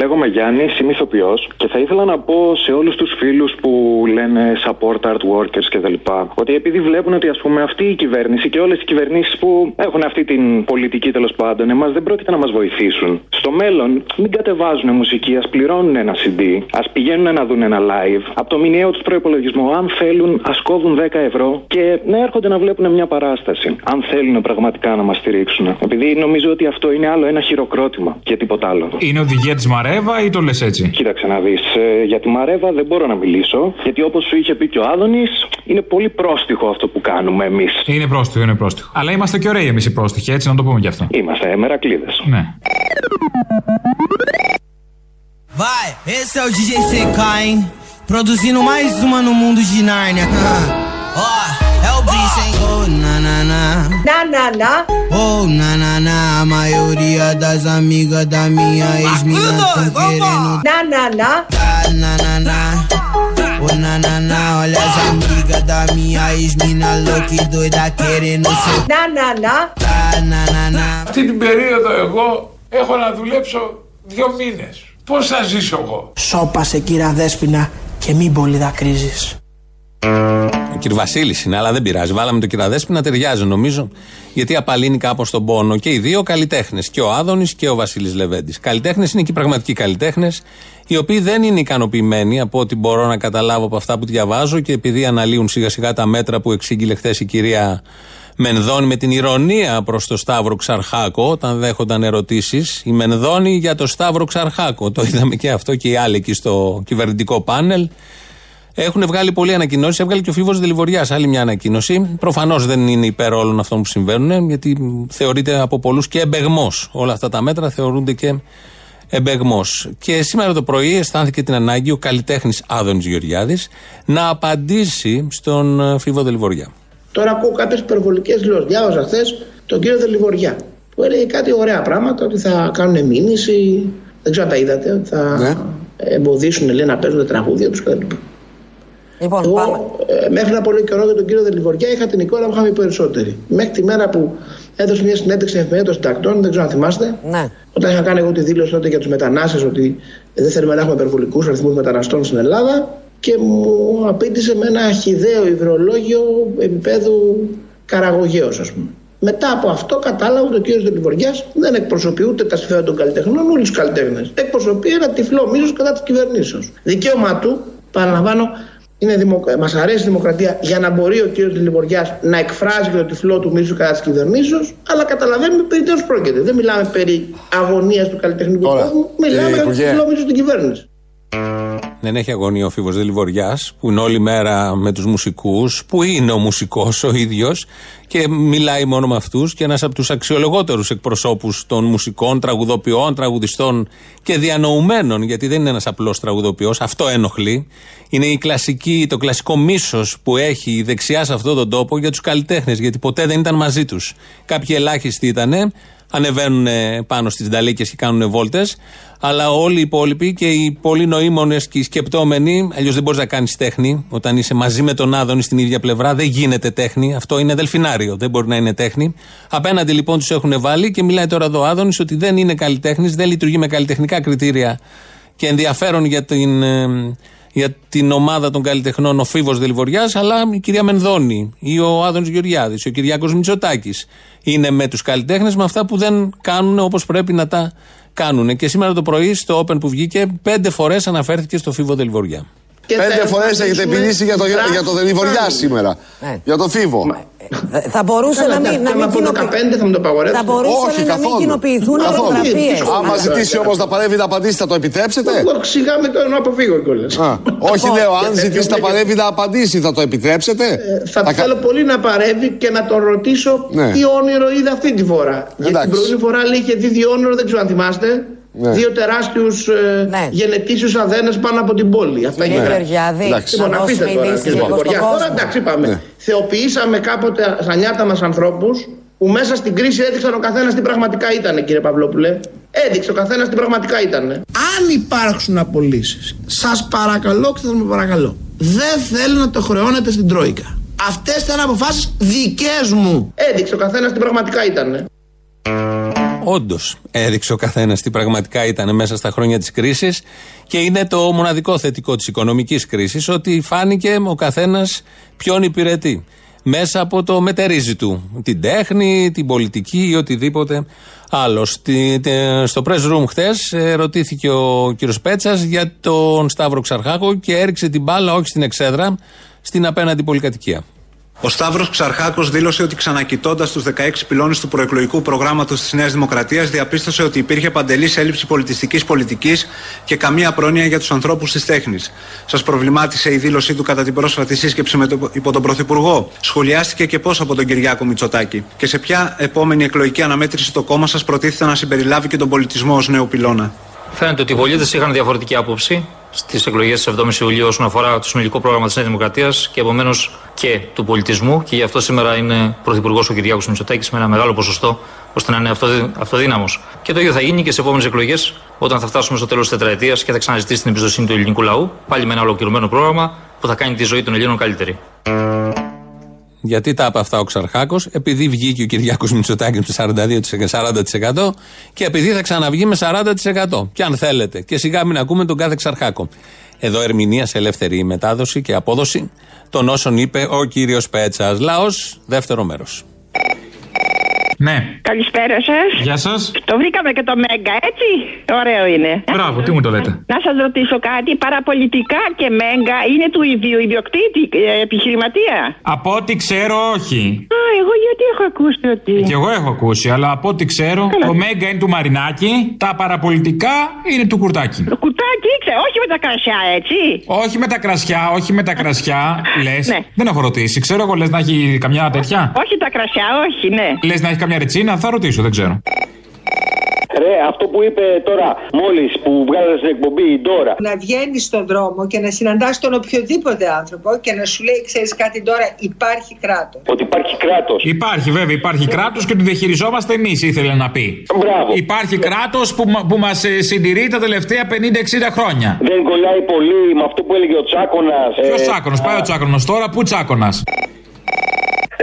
Speaker 25: Λέγομαι Γιάννης, είμαι ηθοποιός και θα ήθελα να πω σε όλους τους φίλους που λένε support art workers κτλ. Ότι επειδή βλέπουν ότι ας πούμε αυτή η κυβέρνηση και όλες οι κυβερνήσεις που έχουν αυτή την πολιτική τέλος πάντων, εμάς δεν πρόκειται να μας βοηθήσουν. Στο μέλλον, μην κατεβάζουν μουσική, ας πληρώνουν ένα CD, ας πηγαίνουν να δουν ένα live. Από το μηνιαίο τους προπολογισμό, αν θέλουν, ας κόβουν 10 ευρώ και να έρχονται να βλέπουν μια παράσταση. Αν θέλουν πραγματικά να μας στηρίξουν. Επειδή νομίζω ότι αυτό είναι άλλο ένα χειροκρότημα και τίποτα άλλο.
Speaker 20: Είναι οδηγία της Μαρέβα ή το λες έτσι;
Speaker 25: Κοίταξε να δεις. για τη Μαρέβα δεν μπορώ να μιλήσω. Γιατί όπως σου είχε πει και ο Άδωνης, είναι πολύ πρόστιχο αυτό που κάνουμε εμείς.
Speaker 20: Είναι πρόστιχο, είναι πρόστιχο. Αλλά είμαστε και ωραίοι εμείς οι πρόστιχοι, έτσι να το πούμε κι αυτό.
Speaker 25: Είμαστε μερακλείδες.
Speaker 20: Ναι.
Speaker 1: Vai, esse é o DJ Secain, produzindo mais uma no mundo de Nárnia. Ó, é o bicho, hein? Oh, na na na.
Speaker 2: Να, να, να.
Speaker 1: Oh, na na na. A maioria das amigas da minha ex-mina tão querendo.
Speaker 2: Να, να, να.
Speaker 1: Ah, na na na. Oh, na na na. Olha as amigas da minha ex-mina louca e doida querendo ser.
Speaker 2: Να, να, να.
Speaker 1: Ah, na na na.
Speaker 10: Αυτή την περίοδο εγώ έχω να δουλέψω δύο μήνες. Πώς θα ζήσω εγώ.
Speaker 26: Σώπασε κύρα Δέσποινα και μην πολύ δακρύζεις.
Speaker 3: Ο κ. Βασίλης είναι, αλλά δεν πειράζει. Βάλαμε το κ. Δέσπη να ταιριάζει νομίζω, γιατί απαλύνει κάπως τον πόνο. Και οι δύο καλλιτέχνες, και ο Άδωνης και ο Βασίλης Λεβέντης. Καλλιτέχνες είναι και οι πραγματικοί καλλιτέχνες, οι οποίοι δεν είναι ικανοποιημένοι από ό,τι μπορώ να καταλάβω από αυτά που διαβάζω και επειδή αναλύουν σιγά σιγά τα μέτρα που εξήγηλε χθες η κυρία Μενδώνη με την ηρωνία προς το Σταύρο Ξαρχάκο, όταν δέχονταν ερωτήσεις. Η Μενδώνη για το Σταύρο Ξαρχάκο. Το είδαμε και αυτό και οι άλλοι εκεί στο κυβερνητικό πάνελ. Έχουν βγάλει πολλοί ανακοινώσεις. Έβγαλε και ο Φίβος Δελιβοριάς άλλη μια ανακοίνωση. Προφανώς δεν είναι υπέρ όλων αυτών που συμβαίνουν, γιατί θεωρείται από πολλούς και εμπεγμός. Όλα αυτά τα μέτρα θεωρούνται και εμπεγμός. Και σήμερα το πρωί αισθάνθηκε την ανάγκη ο καλλιτέχνης Άδωνης Γεωργιάδης να απαντήσει στον ε, Φίβο Δελιβοριά.
Speaker 27: Τώρα ακούω κάποιες υπερβολικές δηλώσεις. Διάβαζα χθες τον κύριο Δελιβοριά που έλεγε κάτι ωραία πράγματα ότι θα κάνουν μήνυση. Δεν ξέρω αν τα είδατε. Ότι θα εμποδίσουν λέει, να παίζουν τα τραγούδια τους κτλ.
Speaker 28: Λοιπόν,
Speaker 27: Εγώ,
Speaker 28: πάμε.
Speaker 27: ε, μέχρι ένα πολύ καιρό για τον κύριο Δελιβοριά είχα την εικόνα που είχαμε οι περισσότεροι. Μέχρι τη μέρα που έδωσε μια συνέντευξη στην εφημερίδα των συντακτών, δεν ξέρω αν θυμάστε.
Speaker 28: Ναι.
Speaker 27: Όταν είχα κάνει εγώ τη δήλωση τότε για τους μετανάστες ότι δεν θέλουμε να έχουμε υπερβολικούς αριθμούς μεταναστών στην Ελλάδα και μου απήντησε με ένα χιδαίο υδρολόγιο επίπεδου καραγωγέως, ας πούμε. Μετά από αυτό κατάλαβα ότι ο κύριος Δελιβοριάς δεν εκπροσωπεί ούτε τα συμφέροντα των καλλιτεχνών ούτε τους καλλιτέχνες. Εκπροσωπεί ένα τυφλό μίσος κατά της κυβερνήσεως. Δικαίωμα του, παραλαμβάνω, είναι δημο... μας αρέσει η δημοκρατία για να μπορεί ο κύριος Δελιβοριά να εκφράζει και το τυφλό του μίσου κατά τη κυβερνήσεω, αλλά καταλαβαίνουμε περί τίνος πρόκειται. Δεν μιλάμε περί αγωνίας του καλλιτεχνικού κόσμου, μιλάμε για το
Speaker 3: Υπουργέ.
Speaker 27: τυφλό μίσο στην κυβέρνηση.
Speaker 3: Δεν έχει αγωνία ο Φίβος Δελιβοριά, που είναι όλη μέρα με τους μουσικούς, που είναι ο μουσικός ο ίδιος και μιλάει μόνο με αυτούς και ένας από τους αξιολογότερους εκπροσώπους των μουσικών, τραγουδοποιών, τραγουδιστών και διανοουμένων, γιατί δεν είναι ένας απλός τραγουδοποιός, αυτό ενοχλεί. Είναι η κλασική, το κλασικό μίσος που έχει η δεξιά σε αυτόν τον τόπο για τους καλλιτέχνες, γιατί ποτέ δεν ήταν μαζί τους. Κάποιοι ελάχιστοι ήταν, ανεβαίνουν πάνω στις νταλίκες και κάνουν βόλτες. Αλλά όλοι οι υπόλοιποι και οι πολύ νοήμονες και οι σκεπτόμενοι, αλλιώς δεν μπορείς να κάνεις τέχνη. Όταν είσαι μαζί με τον Άδωνη στην ίδια πλευρά, δεν γίνεται τέχνη. Αυτό είναι δελφινάριο, δεν μπορεί να είναι τέχνη. Απέναντι λοιπόν τους έχουν βάλει και μιλάει τώρα εδώ ο Άδωνης ότι δεν είναι καλλιτέχνης, δεν λειτουργεί με καλλιτεχνικά κριτήρια και ενδιαφέρον για την, ε, για την ομάδα των καλλιτεχνών ο Φίβος Δελβοριάς, αλλά η κυρία Μενδώνη ή ο Άδωνης Γεωργιάδης, ο Κυριάκος Μητσοτάκης. Είναι με τους καλλιτέχνες με αυτά που δεν κάνουν όπως πρέπει να τα κάνουν. Και σήμερα το πρωί στο Open που βγήκε, πέντε φορές αναφέρθηκε στο Φίβο Δελβοριά.
Speaker 16: Πέντε φορές έχετε μιλήσει για το, για το Δελιβοριά σήμερα. Για το Φίβο.
Speaker 28: Ε, Θα μπορούσε να μην, να μην
Speaker 27: από 15
Speaker 28: κοινοποιη-
Speaker 27: θα μου το απαγορεύσετε.
Speaker 28: Θα μπορούσαν
Speaker 16: Όχι,
Speaker 28: να μην
Speaker 16: καθόλου.
Speaker 28: κοινοποιηθούν
Speaker 16: Καθόλου.
Speaker 28: φωτογραφίε.
Speaker 16: Άμα ζητήσει όμως να παρεύει να απαντήσει, θα το επιτρέψετε;
Speaker 27: Εγώ Σιγά με το να αποφύγω κιόλας.
Speaker 16: Α, όχι, λέω, αν ζητήσει να παρεύει να απαντήσει, θα το επιτρέψετε;
Speaker 27: Θα
Speaker 16: κα-
Speaker 27: θέλω πολύ να παρεύει και να τον ρωτήσω
Speaker 16: Ναι.
Speaker 27: τι όνειρο είδε αυτή τη φορά. Γιατί
Speaker 16: Εντάξει.
Speaker 27: την προηγούμενη φορά λέει είχε δει δύο όνειρο, δεν ξέρω αν θυμάστε.
Speaker 16: Ναι.
Speaker 27: Δύο τεράστιους ε,
Speaker 28: Ναι.
Speaker 27: γενετήσιους αδένες πάνω από την πόλη. Αυτά
Speaker 28: Κύριε
Speaker 27: είναι.
Speaker 28: Γεωργιάδη,
Speaker 16: Εντάξει.
Speaker 27: Λοιπόν,
Speaker 28: να
Speaker 27: αφήστε
Speaker 28: δώσουμε
Speaker 27: τώρα,
Speaker 28: ειδήσεις
Speaker 27: κύριε
Speaker 28: λίγο στον
Speaker 27: Γεωργιά. Τώρα
Speaker 28: κόσμο.
Speaker 27: εντάξει, είπαμε.
Speaker 16: Ναι.
Speaker 27: Θεοποιήσαμε κάποτε στα νιάτα μας ανθρώπους που μέσα στην κρίση έδειξαν ο καθένας τι πραγματικά ήταν, κύριε Παυλόπουλε. Έδειξε ο καθένας τι πραγματικά ήταν. Αν υπάρξουν απολύσεις, σας παρακαλώ και θα με παρακαλώ, δεν θέλω να το χρεώνετε στην Τρόικα. Αυτές ήταν αποφάσεις δικές μου. Έδειξε ο καθένας τι πραγματικά ήταν.
Speaker 3: Όντως, έδειξε ο καθένας τι πραγματικά ήταν μέσα στα χρόνια της κρίσης και είναι το μοναδικό θετικό της οικονομικής κρίσης ότι φάνηκε ο καθένας ποιον υπηρετεί. Μέσα από το μετερίζει του. Την τέχνη, την πολιτική ή οτιδήποτε άλλο. Στη- τε- στο press room χθες ρωτήθηκε ο κύριος Πέτσας για τον Σταύρο Ξαρχάκο και έριξε την μπάλα όχι στην εξέδρα, στην απέναντι πολυκατοικία.
Speaker 29: Ο Σταύρος Ξαρχάκος δήλωσε ότι ξανακοιτώντας τους 16 πυλώνες του προεκλογικού προγράμματος της Νέας Δημοκρατίας, διαπίστωσε ότι υπήρχε παντελής έλλειψη πολιτιστικής πολιτικής και καμία πρόνοια για τους ανθρώπους της τέχνης. Σας προβλημάτισε η δήλωσή του κατά την πρόσφατη σύσκεψη με το, υπό τον Πρωθυπουργό. Σχολιάστηκε και πώς από τον Κυριάκο Μητσοτάκη. Και σε ποια επόμενη εκλογική αναμέτρηση το κόμμα σας προτίθεται να συμπεριλάβει και τον πολιτισμό ως νέο πυλώνα.
Speaker 30: Φαίνεται ότι οι πολίτε είχαν διαφορετική άποψη στις εκλογές της 7η Ιουλίου όσον αφορά το συνολικό πρόγραμμα της Νέας Δημοκρατίας και επομένως και του πολιτισμού. Και γι' αυτό σήμερα είναι πρωθυπουργός ο Κυριάκος Μητσοτάκης με ένα μεγάλο ποσοστό ώστε να είναι αυτοδύ, αυτοδύναμος. Και το ίδιο θα γίνει και σε επόμενες εκλογές όταν θα φτάσουμε στο τέλος της τετραετίας και θα ξαναζητήσει την εμπιστοσύνη του ελληνικού λαού. Πάλι με ένα ολοκληρωμένο πρόγραμμα που θα κάνει τη ζωή των Ελλήνων καλύτερη.
Speaker 3: Γιατί τα είπε αυτά ο Ξαρχάκος, επειδή βγήκε ο Κυριάκος Μητσοτάκης με 42% και επειδή θα ξαναβγεί με 40%. Και αν θέλετε. Και σιγά μην ακούμε τον κάθε Ξαρχάκο. Εδώ ερμηνεία σε ελεύθερη μετάδοση και απόδοση των όσων είπε ο κύριος Πέτσας. Λαός, δεύτερο μέρος.
Speaker 31: Ναι.
Speaker 21: Καλησπέρα σας.
Speaker 31: Γεια σας.
Speaker 21: Το βρήκαμε και το Μέγκα, έτσι; Ωραίο είναι.
Speaker 31: Μπράβο, τι μου το λέτε.
Speaker 21: Να σας ρωτήσω κάτι. Παραπολιτικά και Μέγκα είναι του ίδιου ιδιοκτήτη, ε, επιχειρηματία;
Speaker 31: Από ό,τι ξέρω, όχι.
Speaker 21: Α, εγώ γιατί έχω ακούσει ότι.
Speaker 31: Και εγώ έχω ακούσει, αλλά από ό,τι ξέρω, το Μέγκα είναι του Μαρινάκη, τα παραπολιτικά είναι του Κουρτάκη.
Speaker 21: Το κουτάκι, ήξερα, όχι με τα κρασιά, έτσι.
Speaker 31: Όχι με τα κρασιά, όχι με τα κρασιά, λες.
Speaker 21: Ναι.
Speaker 31: Δεν έχω ρωτήσει. Ξέρω εγώ, λες να έχει καμιά τέτοια;
Speaker 21: Όχι τα κρασιά, όχι, ναι.
Speaker 31: Λες να έχει καμιά ρετσίνα, θα ρωτήσω, δεν ξέρω.
Speaker 32: Ρε, αυτό που είπε τώρα μόλις που βγάλατε στην εκπομπή η Ντόρα.
Speaker 2: Να βγαίνεις στον δρόμο και να συναντάς τον οποιοδήποτε άνθρωπο και να σου λέει: Ξέρεις κάτι τώρα, υπάρχει κράτος.
Speaker 32: Ότι υπάρχει κράτος.
Speaker 20: Υπάρχει βέβαια, υπάρχει κράτος και ότι διαχειριζόμαστε εμείς, ήθελε να πει.
Speaker 32: Μπράβο.
Speaker 20: Υπάρχει κράτος που, μα- που μας συντηρεί τα τελευταία 50-60 χρόνια.
Speaker 32: Δεν κολλάει πολύ με αυτό που έλεγε ο Τσάκονα.
Speaker 20: Ποιος τσάκονο, πάει ο τσάκονο τώρα, πού τσάκονα.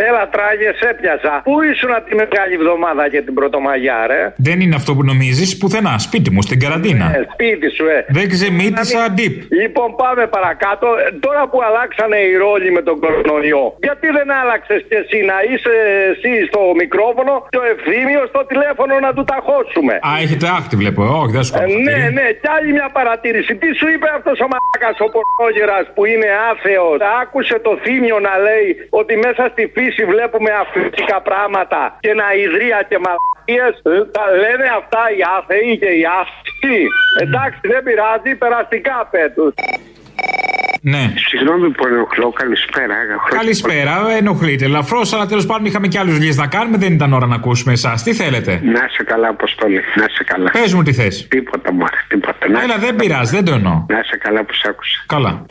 Speaker 33: Έλα, τράγε, έπιασα. Πού ήσουν τη μεγάλη εβδομάδα και την Πρωτομαγιά, ρε;
Speaker 20: Δεν είναι αυτό που νομίζεις, πουθενά. Σπίτι μου, στην καραντίνα.
Speaker 33: Ε, σπίτι σου, ε.
Speaker 20: Δεν ξεμήτησα ντύπ.
Speaker 33: Λοιπόν, πάμε παρακάτω. Ε, Τώρα που αλλάξανε οι ρόλοι με τον κορονοϊό, γιατί δεν άλλαξες κι εσύ να είσαι εσύ στο μικρόφωνο και ο ευθύμιος στο τηλέφωνο να του ταχώσουμε.
Speaker 20: Α, έχετε άχτη, βλέπω. Ε, Όχι, δεν σου
Speaker 33: Ε, ναι, ναι, κι άλλη μια παρατήρηση. Τι σου είπε αυτός ο μαλάκας ο πορνόγερα που είναι άθεος; Άκουσε το θύμιο να λέει ότι μέσα στη φύση βλέπουμε αφρικά πράγματα και να ιδρύα και μαλακίες. Τα λένε αυτά οι άθεοι και οι άθεοι. Εντάξει, δεν πειράζει, περαστικά πέτους.
Speaker 20: Ναι.
Speaker 34: Συγγνώμη που ενοχλώ, καλησπέρα.
Speaker 20: Καλησπέρα, ενοχλείτε ελαφρώς, αλλά τέλος πάντων είχαμε και άλλους δουλειέ να κάνουμε. Δεν ήταν ώρα να ακούσουμε εσάς. Τι θέλετε;
Speaker 34: Να σε καλά, Αποστόλη. Να σε καλά.
Speaker 20: Πες μου τι θες.
Speaker 34: Τίποτα μου, τίποτα. Να
Speaker 20: Έλα,
Speaker 34: σε
Speaker 20: δεν
Speaker 34: καλά.
Speaker 20: πειράζει, δεν το εννοώ.
Speaker 34: Να σε καλά που σ' άκουσα.
Speaker 20: Καλά.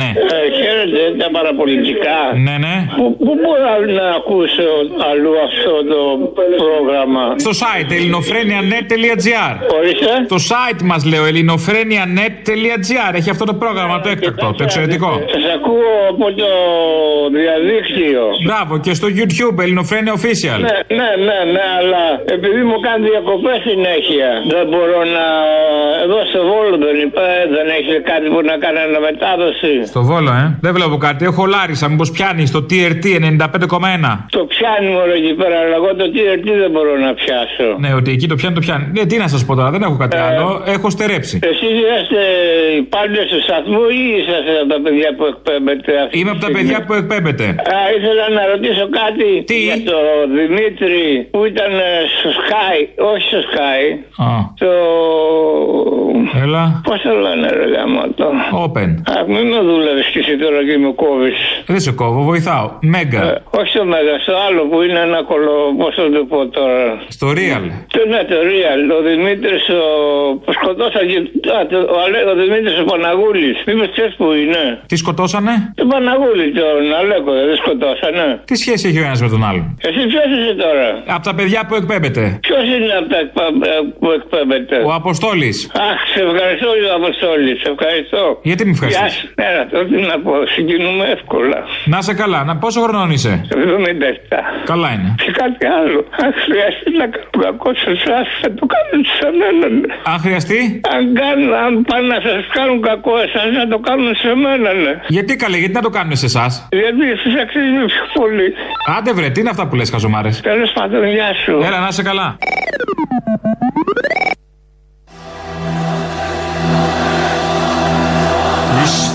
Speaker 20: Ναι.
Speaker 35: Ε, χαίρετε τα παραπολιτικά.
Speaker 20: Ναι, ναι.
Speaker 35: Πού, πού μπορώ να ακούσω αλλού αυτό το πρόγραμμα;
Speaker 20: Στο site ελληνοφρένια.net.gr
Speaker 35: Ορίστε.
Speaker 20: Το site μας λέω ελληνοφρένια.net.gr Έχει αυτό το πρόγραμμα το έκτακτο, το εξαιρετικό.
Speaker 35: Σας ακούω από το διαδίκτυο.
Speaker 20: Μπράβο, και στο YouTube, Ελληνοφρένια Official.
Speaker 35: Ναι, ναι, ναι, ναι, αλλά επειδή μου κάνει διακοπές συνέχεια, δεν μπορώ να. Εδώ στο Βόλο δεν υπάρχει, δεν έχει κάτι που να κάνει αναμετάδοση.
Speaker 20: Στο Βόλο, ε. Δεν βλέπω κάτι. Έχω Λάρισα, μήπως πιάνει στο TRT 95,1.
Speaker 35: Το πιάνει μόνο εκεί πέρα, αλλά εγώ το TRT δεν μπορώ να πιάσω.
Speaker 20: Ναι, ότι εκεί το πιάνει, το πιάνει. Ναι, τι να σας πω τώρα, δεν έχω κάτι άλλο. Έχω στερέψει.
Speaker 35: Εσείς είσαστε υπάλληλο του σταθμού ή είσαστε από τα παιδιά που εκπέμπετε αυτή
Speaker 20: Είμαι
Speaker 35: τη
Speaker 20: από τα
Speaker 35: στιγμή;
Speaker 20: παιδιά που εκπέμπετε.
Speaker 35: Α, ήθελα να ρωτήσω κάτι για το Δημήτρη που ήταν ε, στο Sky, όχι στο Sky,
Speaker 20: Α.
Speaker 35: το...
Speaker 20: Έλα.
Speaker 35: Πώς το λένε ρε γαμώτο;
Speaker 20: Open.
Speaker 35: Α, μην με δούλευες και εσύ τώρα και με κόβεις.
Speaker 20: Δεν σε κόβω, βοηθάω. Μέγα.
Speaker 35: Ε, όχι στο Μέγα, στο άλλο που είναι ένα κολο... Πώς θα το πω τώρα.
Speaker 20: Στο Real.
Speaker 35: Το, ναι, το Real. Ο Δημήτρης ο... που σκοτώσαν και... Α, το... ο, Αλέ- ο Δημήτρης ο Παναγούλης. Μήπως ξέρεις που είναι;
Speaker 20: Τι σκοτώσανε;
Speaker 35: Τον Παναγούλη, τον Αλέκο, δεν σκοτώσανε.
Speaker 20: Τι σχέση έχει ο ένας με τον άλλον;
Speaker 35: Εσύ ποιος είσαι τώρα;
Speaker 20: Από τα παιδιά που εκπέμπετε.
Speaker 35: Ποιος είναι από τα εκπα... ε, που εκπέμπεται;
Speaker 20: Ο Αποστόλης.
Speaker 35: Αχ, σε ευχαριστώ, Αποστόλη. Σε ευχαριστώ.
Speaker 20: Γιατί με ευχαριστείς;
Speaker 35: Γεια σου. Έλα, τώρα τι να πω. Συγκινούμε εύκολα.
Speaker 20: Να σε καλά. Να, πόσο χρονών είσαι;
Speaker 35: 77.
Speaker 20: Καλά είναι.
Speaker 35: Και κάτι άλλο. Αν χρειαστεί να κάνω κακό σε εσάς, θα το κάνουν σε μένα. ναι.
Speaker 20: Αν χρειαστεί;
Speaker 35: Αν, κάνουν, αν πάνε να σας κάνουν κακό εσάς, να το κάνουν σε μένα, ναι.
Speaker 20: Γιατί καλέ, γιατί να το κάνουμε σε εσάς;
Speaker 35: Γιατί εσείς αξίζουν πιο πολύ.
Speaker 20: Άντε βρε, τι είναι αυτά που λες, χαζομάρες;
Speaker 35: Τέλος πάντων, γεια σου.
Speaker 20: Έλα, να σε καλά.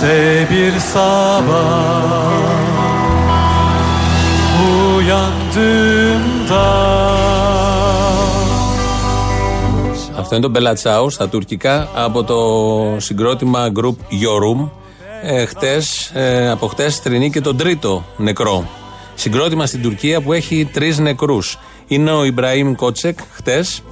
Speaker 36: İşte bir sabah uyandığımda
Speaker 3: Αυτό είναι το Μπελατσάου στα τουρκικά από το συγκρότημα Grup Yorum. Ε, χτες, ε, από χτες θρηνεί και τον τρίτο νεκρό. Συγκρότημα στην Τουρκία που έχει τρεις νεκρούς. Είναι ο Ιμπραήμ Κότσεκ, χτες.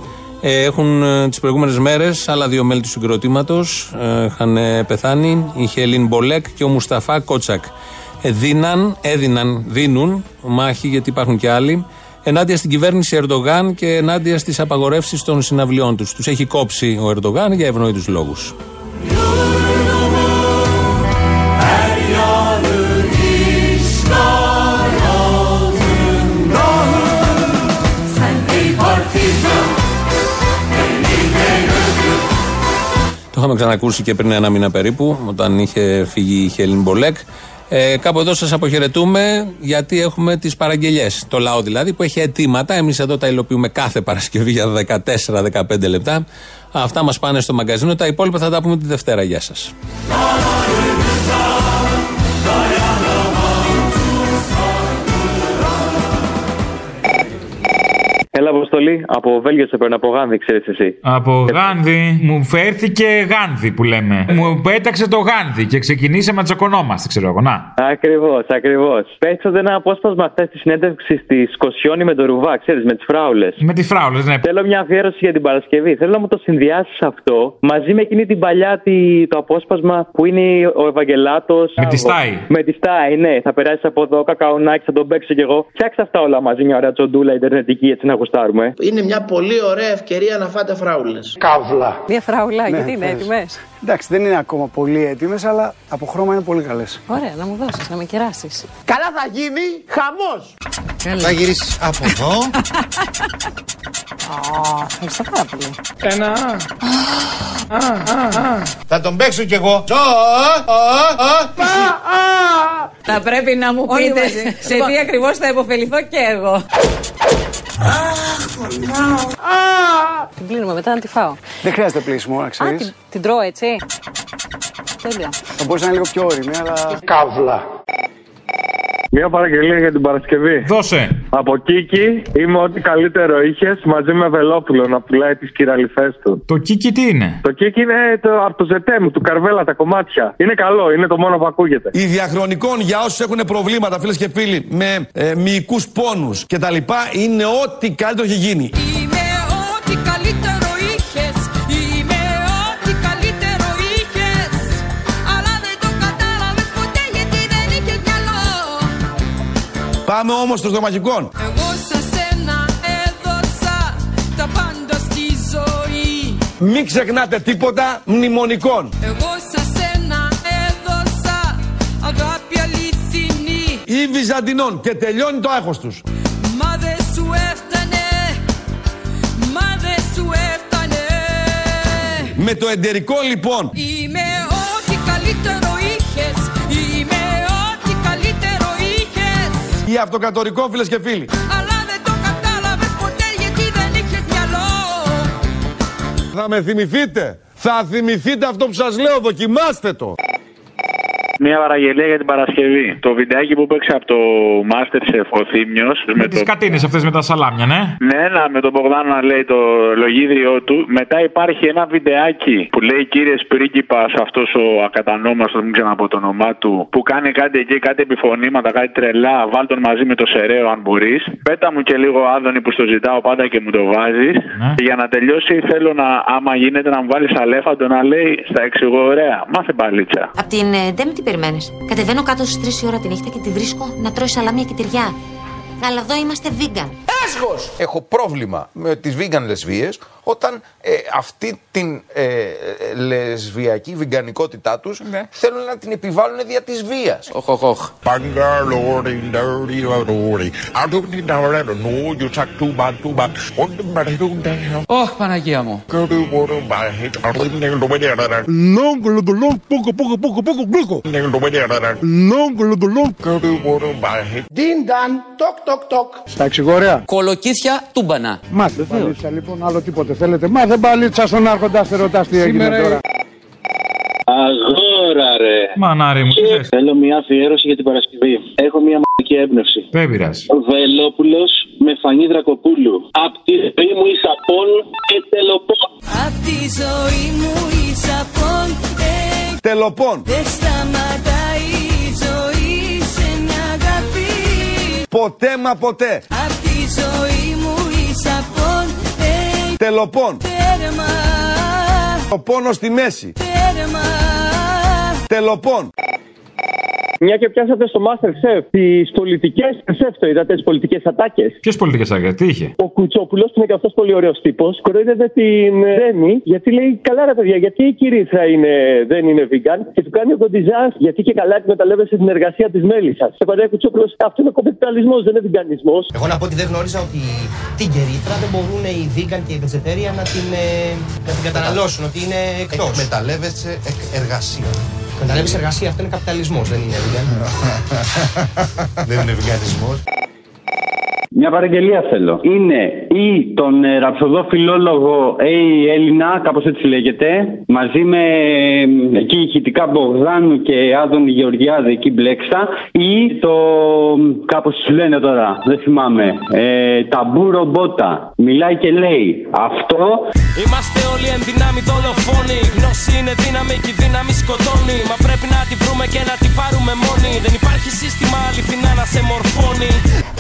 Speaker 3: Ε, έχουν ε, τις προηγούμενες μέρες άλλα δύο μέλη του συγκροτήματος. Ε, είχαν ε, πεθάνει. Η Χελίν Μπολέκ και ο Μουσταφά Κότσακ. Ε, δίναν, έδιναν, δίνουν μάχη γιατί υπάρχουν και άλλοι ενάντια στην κυβέρνηση Ερντογάν και ενάντια στις απαγορεύσεις των συναυλιών τους. Τους έχει κόψει ο Ερντογάν για
Speaker 36: ευνόητους λόγους.
Speaker 3: Το είχαμε ξανακούσει και πριν ένα μήνα περίπου, όταν είχε φύγει η Χέλιν Μπολέκ. Ε, κάπου εδώ σας αποχαιρετούμε, γιατί έχουμε τις παραγγελίε. Το λαό δηλαδή που έχει αιτήματα. Εμείς εδώ τα υλοποιούμε κάθε Παρασκευή για 14-15 λεπτά. Αυτά μας πάνε στο μαγκαζίνο. Τα υπόλοιπα θα τα πούμε τη Δευτέρα. Γεια
Speaker 32: σας.
Speaker 37: Αποστολή, από Βέλγιο σε παίρνω, από Γάνδη, ξέρεις εσύ.
Speaker 20: Από Γάνδη μου φέρθηκε Γάνδη που λέμε. Μου πέταξε το Γάνδη και ξεκινήσαμε να τσακωνόμαστε, ξέρω εγώ. Να.
Speaker 37: Ακριβώς, ακριβώς. Πέσατε ένα απόσπασμα χθες τη συνέντευξη τη Κοσιόνη με το Ρουβά, ξέρεις, με τις φράουλες.
Speaker 20: Με τις φράουλες, ναι.
Speaker 37: Θέλω μια αφιέρωση για την Παρασκευή. Θέλω να μου το συνδυάσεις αυτό μαζί με εκείνη την παλιά τη, το απόσπασμα που είναι ο Ευαγγελάτος.
Speaker 20: Με τη Στάι.
Speaker 37: Με τη Στάι, ναι. Θα περάσεις από εδώ, κακαουνάκι, θα τον παίξω κι εγώ. Φτιάξτε αυτά όλα μαζί, μια ωραία τσοντούλα Ιντερνετική, έτσι να γουστάρουμε.
Speaker 27: Είναι μια πολύ ωραία ευκαιρία να φάτε φράουλες.
Speaker 38: Καύλα.
Speaker 39: Μια φραουλάκι,
Speaker 38: Ναι,
Speaker 39: τι είναι
Speaker 38: ευχαριστώ.
Speaker 39: έτοιμες;
Speaker 38: Εντάξει, δεν είναι ακόμα πολύ έτοιμες, αλλά από χρώμα είναι πολύ καλές.
Speaker 39: Ωραία, να μου δώσεις, να με κεράσεις.
Speaker 38: Καλά θα γίνει χαμός.
Speaker 39: Θα
Speaker 38: γυρίσεις από εδώ.
Speaker 39: Ευχαριστώ πάρα πολύ.
Speaker 38: Ένα. Θα τον παίξω κι εγώ.
Speaker 39: Θα πρέπει να μου Όλοι πείτε μαζί. σε Λοιπόν. τι ακριβώς θα υποφεληθώ και εγώ. Την πλύνουμε μετά να τη φάω.
Speaker 38: Δεν χρειάζεται πλήσιμο, να
Speaker 39: Α,
Speaker 38: ξέρεις.
Speaker 39: την, την τρώω έτσι. Τέλεια.
Speaker 38: Θα μπορούσε να είναι λίγο πιο όρημη, αλλά. Καύλα.
Speaker 37: Μια παραγγελία για την Παρασκευή.
Speaker 20: Δώσε.
Speaker 37: Από Κίκη είμαι ό,τι καλύτερο είχες μαζί με Βελόπουλο να πουλάει τις κυραλιφές του.
Speaker 20: Το Κίκη τι είναι;
Speaker 37: Το Κίκη είναι το, από το ζετέ μου, του Καρβέλα τα κομμάτια. Είναι καλό, είναι το μόνο που ακούγεται.
Speaker 19: Η διαχρονικών για όσους έχουν προβλήματα, φίλες και φίλοι, με ε, μυϊκούς πόνους κτλ. είναι ό,τι καλύτερο έχει γίνει.
Speaker 36: Είμαι ό,τι καλύτερο
Speaker 19: Πάμε όμως στο στομαχικών.
Speaker 36: Εγώ σε σένα έδωσα τα πάντα στη ζωή
Speaker 19: Μην ξεχνάτε τίποτα μνημονικών.
Speaker 36: Εγώ σε σένα έδωσα αγάπη αληθινή
Speaker 19: Ή Βυζαντινών και τελειώνει το άγχος τους.
Speaker 36: Μα δεν σου έφτανε Μα δεν σου έφτανε
Speaker 19: Με το εντερικό λοιπόν
Speaker 36: Είμαι ό,τι καλύτερο είχες
Speaker 19: ή αυτοκατορικό φίλες και φίλοι.
Speaker 36: Αλλά δεν το κατάλαβες ποτέ γιατί δεν είχες μυαλό
Speaker 19: Θα με θυμηθείτε. Θα θυμηθείτε αυτό που σας λέω. Δοκιμάστε το.
Speaker 37: Μια παραγγελία για την Παρασκευή. Το βιντεάκι που παίξε από το Masterchef ο Θήμιος.
Speaker 20: Με τις κατίνες αυτές με τα σαλάμια, ναι;
Speaker 37: Ναι, ένα με τον Μπογδάνο να λέει το λογίδριό του. Μετά υπάρχει ένα βιντεάκι που λέει κύριες πρίγκιπας αυτός ο ακατανόμαστος, μην ξαναπώ το όνομά του, που κάνει κάτι εκεί, κάτι επιφωνήματα, κάτι τρελά. Βάλ τον μαζί με το σεραίο αν μπορείς. Πέτα μου και λίγο άδωνη που στο ζητάω πάντα και μου το βάζεις. Και για να τελειώσει θέλω να, άμα γίνεται, να μου βάλεις αλέφαντο να λέει στα εξηγώ ωραία. Μάθε παλίτσα.
Speaker 30: Απ' την ε, Ντέμ τι περιμένεις. Κατεβαίνω κάτω στις 3 η ώρα τη νύχτα και τη βρίσκω να τρώει σαλάμια και τυριά. Αλλά εδώ είμαστε vegan.
Speaker 40: Έσχος! Έχω πρόβλημα με τις vegan λεσβείες όταν ε, αυτή την ε, ε, λεσβιακή βιγκανικότητά τους θέλουν να την επιβάλλουν δια της βίας. Οχ, οχ, οχ.
Speaker 41: Ωχ, Παναγία μου.
Speaker 38: Ντίνταν, τοκ τοκ τοκ. Στα εξηγόρια.
Speaker 41: Κολοκύθια τούμπανα.
Speaker 38: Μα δεν παλίτσα λοιπόν, άλλο τίποτε θέλετε. Μα δεν παλίτσα στον άρχοντα, θε ρωτάς τι έγινε
Speaker 41: Σήμερα
Speaker 38: τώρα.
Speaker 42: Αγόρα ρε.
Speaker 20: Μανάρι μου, τι θες.
Speaker 42: Θέλω μια αφιέρωση για την Παρασκευή. Έχω μια μαγική έμπνευση.
Speaker 20: Δεν πειράζει.
Speaker 42: Βελόπουλος με φανή Δρακοπούλου. Απ' τη ζωή μου η Σαπών και τελοπών.
Speaker 36: Απ' τη ζωή μου η σαπών ε,
Speaker 19: Τελοπών.
Speaker 36: Δεν σταματάει
Speaker 19: Ποτέ μα ποτέ.
Speaker 36: Απ' τη ζωή μου η σαπών ε,
Speaker 19: Τελοπών.
Speaker 36: Τέρμα,
Speaker 19: Το πόνο στη μέση.
Speaker 36: τέρμα
Speaker 19: Τελοπών.
Speaker 37: Μια και πιάσατε στο Masterchef τις πολιτικές. Chef το είδατε, τις πολιτικές ατάκες.
Speaker 20: Ποιες πολιτικές άκρε, τι είχε;
Speaker 37: Ο Κουτσόπουλος, που είναι και αυτός πολύ ωραίος τύπος, κοροϊδεύε την Ρέμι γιατί λέει: Καλά, ρε παιδιά, γιατί η κυρία είναι, δεν είναι vegan και του κάνει ο κοντιζάς γιατί και καλά εκμεταλλεύεσαι την εργασία της μέλισσας. Και απαντάει ο Κουτσόπουλος: Αυτό είναι κοπιταλισμός, δεν είναι βιγκανισμός.
Speaker 43: Εγώ να πω ότι δεν γνώριζα ότι την κερίθρα δεν μπορούν οι vegan και οι vegetarian να την, ε, να την καταναλώσουν, ότι είναι εκτός.
Speaker 40: Εκμεταλλεύεσαι εργασία.
Speaker 43: Εκμεταλλεύει εργασία, αυτό είναι καπιταλισμός, δεν είναι vegan.
Speaker 40: Δεν είναι βιγκανισμός.
Speaker 38: Μια παραγγελία θέλω. Είναι ή τον ε, ραψοδό φιλόλογο Έι Έλληνα, κάπως έτσι λέγεται, μαζί με ε, εκεί ηχητικά Μπογδάνου και Άδων Γεωργιάδη εκεί μπλέξα, ή το. κάπως του λένε τώρα, δεν θυμάμαι. Ε, ταμπού ρομπότα. Μιλάει και λέει. Αυτό
Speaker 36: Είμαστε όλοι εν δυνάμει δολοφόνοι. Γνώση είναι δύναμη και η δύναμη σκοτώνει. Μα πρέπει να τη βρούμε και να την πάρουμε μόνοι. Δεν υπάρχει σύστημα αληθινά να σε μορφώνει.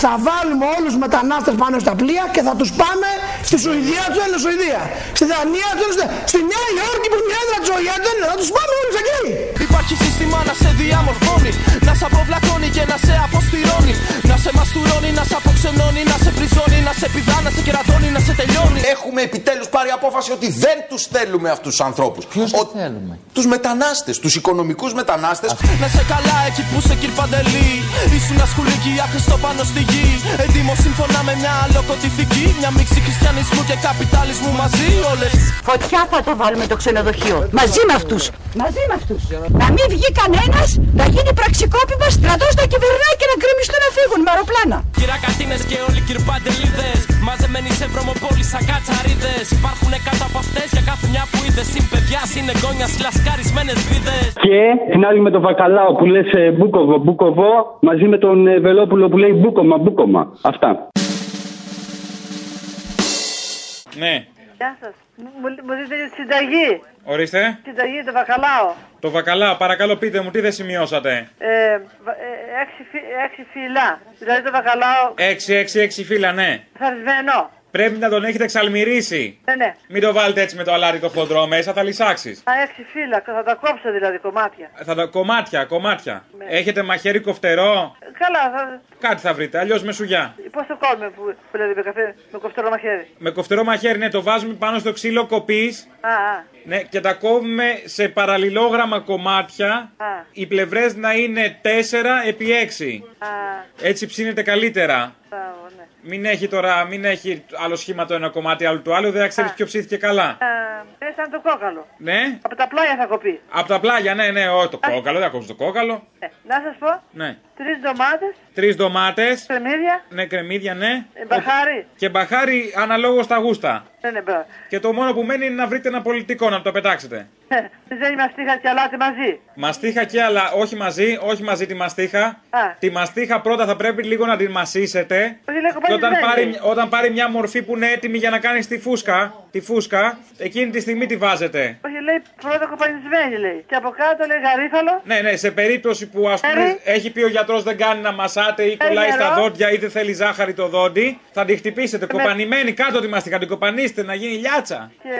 Speaker 43: Θα βάλουμε όλους τους μετανάστες πάνω στα πλοία και θα τους πάμε στη Σουηδία, του λένε Σουηδία. Στη Δανία, του λένε Στη Νέα Υόρκη που είναι η έδρα της ΟΗΕ, του λένε, θα τους πάμε όλους εκεί.
Speaker 36: Υπάρχει σύστημα να σε διαμορφώνει. Να σε αποβλακώνει και να σε αποστηρώνει. Να σε μαστουρώνει, να σε αποξενώνει, να σε πριζώνει, να σε πηδά, να σε κερατώνει, να σε τελειώνει.
Speaker 40: Έχουμε επιτέλους πάρει απόφαση ότι δεν τους θέλουμε αυτούς τους ανθρώπους. Ποιου θέλουμε; Τους μετανάστες, τους οικονομικούς μετανάστες.
Speaker 36: Να σε καλά εκεί που σε κυρπαντελεί. Ήσουν ασκουλική, άχρηστο πάνω στη γη. Έντιμο σύμφωνα με μια αλοκοτηθική. Μια μίξη χριστιανισμού και καπιταλισμού μαζί όλες.
Speaker 44: Φωτιά θα το βάλουμε το ξενοδοχείο. Μαζί με αυτούς. Μαζί με αυτούς. Να μην βγει κανένας, να γίνει πραξικόπημα, στρατός να κυβερνάει και να γκρεμιστούν να φύγουν με αεροπλάνα.
Speaker 36: Κυρακατίνες και όλοι κυρπαντελίδε. Μαζεμένοι σε βρωμοπόλη σαν κατσαρίδες. Υπάρχουν κάτω από αυτές για κάθε μια που είδε. Συν παιδιά, συν εγγόνια, λασκαρισμένε βρίδε.
Speaker 38: Και την άλλη με τον Βακαλάο που λες Μπούκοβο, Μπούκοβο, μαζί με τον ε, Βελόπουλο που λέει Μπούκομα, Μπούκομα. Αυτά.
Speaker 20: Ναι,
Speaker 37: Γεια σας. Μου, μου δείτε τη συνταγή;
Speaker 20: ορίστε.
Speaker 37: Συνταγή, το βακαλάο.
Speaker 20: Το βακαλά, παρακαλώ πείτε μου, τι δεν σημειώσατε;
Speaker 37: Ε, βα- ε, έξι, φυ- έξι φύλλα. Δηλαδή το βακαλάο
Speaker 20: 6-6-6 φύλλα, ναι.
Speaker 37: θαρισμένο.
Speaker 20: Πρέπει να τον έχετε εξαλμυρίσει.
Speaker 37: Ναι, ναι.
Speaker 20: Μην το βάλετε έτσι με το αλάτι το χοντρό μέσα, θα λυσάξεις.
Speaker 37: Α, έξι φύλλα. Θα τα κόψω δηλαδή κομμάτια.
Speaker 20: Θα τα... Κομμάτια, κομμάτια.
Speaker 37: Ναι.
Speaker 20: Έχετε μαχαίρι κοφτερό;
Speaker 37: Ε, Καλά, θα...
Speaker 20: Κάτι θα βρείτε, αλλιώς με σουγιά.
Speaker 37: πώς το κόβουμε που, που δηλαδή με, καφέ, με κοφτερό μαχαίρι;
Speaker 20: Με κοφτερό μαχαίρι, ναι, το βάζουμε πάνω στο ξύλο κοπής.
Speaker 37: Α, α,
Speaker 20: Ναι, και τα κόβουμε σε παραλληλόγραμμα κομμάτια.
Speaker 37: α,
Speaker 20: Οι πλευρές να είναι 4 επί 6.
Speaker 37: α,
Speaker 20: Έτσι ψήνεται καλύτερα.
Speaker 37: μπράβο, ναι.
Speaker 20: Μην έχει τώρα, μην έχει άλλο σχήμα το ένα κομμάτι, άλλο το άλλο, δεν θα ξέρεις ποιο ψήθηκε καλά.
Speaker 37: Α, είναι σαν το κόκαλο.
Speaker 20: Ναι,
Speaker 37: Από τα πλάγια θα κοπεί.
Speaker 20: από τα πλάγια, ναι, ναι, όχι το κόκαλο, δεν θα κόψει το κόκαλο.
Speaker 37: Ε, να σας πω,
Speaker 20: Ναι.
Speaker 37: τρεις ντομάτες,
Speaker 20: Τρεις ντομάτες,
Speaker 37: κρεμμύδια,
Speaker 20: ναι, κρεμμύδια, ναι.
Speaker 37: ε, μπαχάρι.
Speaker 20: Και μπαχάρι αναλόγως στα γούστα.
Speaker 37: Ναι, ναι, μπράβο.
Speaker 20: Και το μόνο που μένει είναι να βρείτε ένα πολιτικό να το πετάξετε.
Speaker 37: Δεν μαστίχα και αλάτι μαζί.
Speaker 20: Μαστίχα και άλλα, όχι μαζί, όχι μαζί τη μαστίχα.
Speaker 37: Α.
Speaker 20: Τη μαστίχα πρώτα θα πρέπει λίγο να την μασίσετε.
Speaker 37: Όχι, λέει
Speaker 20: Και όταν
Speaker 37: κοπανισμένη.
Speaker 20: πάρει, όταν πάρει μια μορφή που είναι έτοιμη για να κάνει τη φούσκα, τη φούσκα, εκείνη τη στιγμή τη βάζετε.
Speaker 37: Όχι, λέει πρώτα κοπανισμένη, λέει. Και από κάτω λέει γαρίφαλο.
Speaker 20: Ναι, ναι, σε περίπτωση που ας πούμε
Speaker 37: Έρη.
Speaker 20: έχει πει ο γιατρός δεν κάνει να μασάτε ή
Speaker 37: Έρη
Speaker 20: κολλάει στα
Speaker 37: νερό.
Speaker 20: δόντια ή δεν θέλει ζάχαρη το δόντι, θα τη χτυπήσετε.
Speaker 37: Με-
Speaker 20: Κοπανημένη κάτω τη μαστίχα, την κοπανίστε να γίνει λιάτσα.
Speaker 37: Και.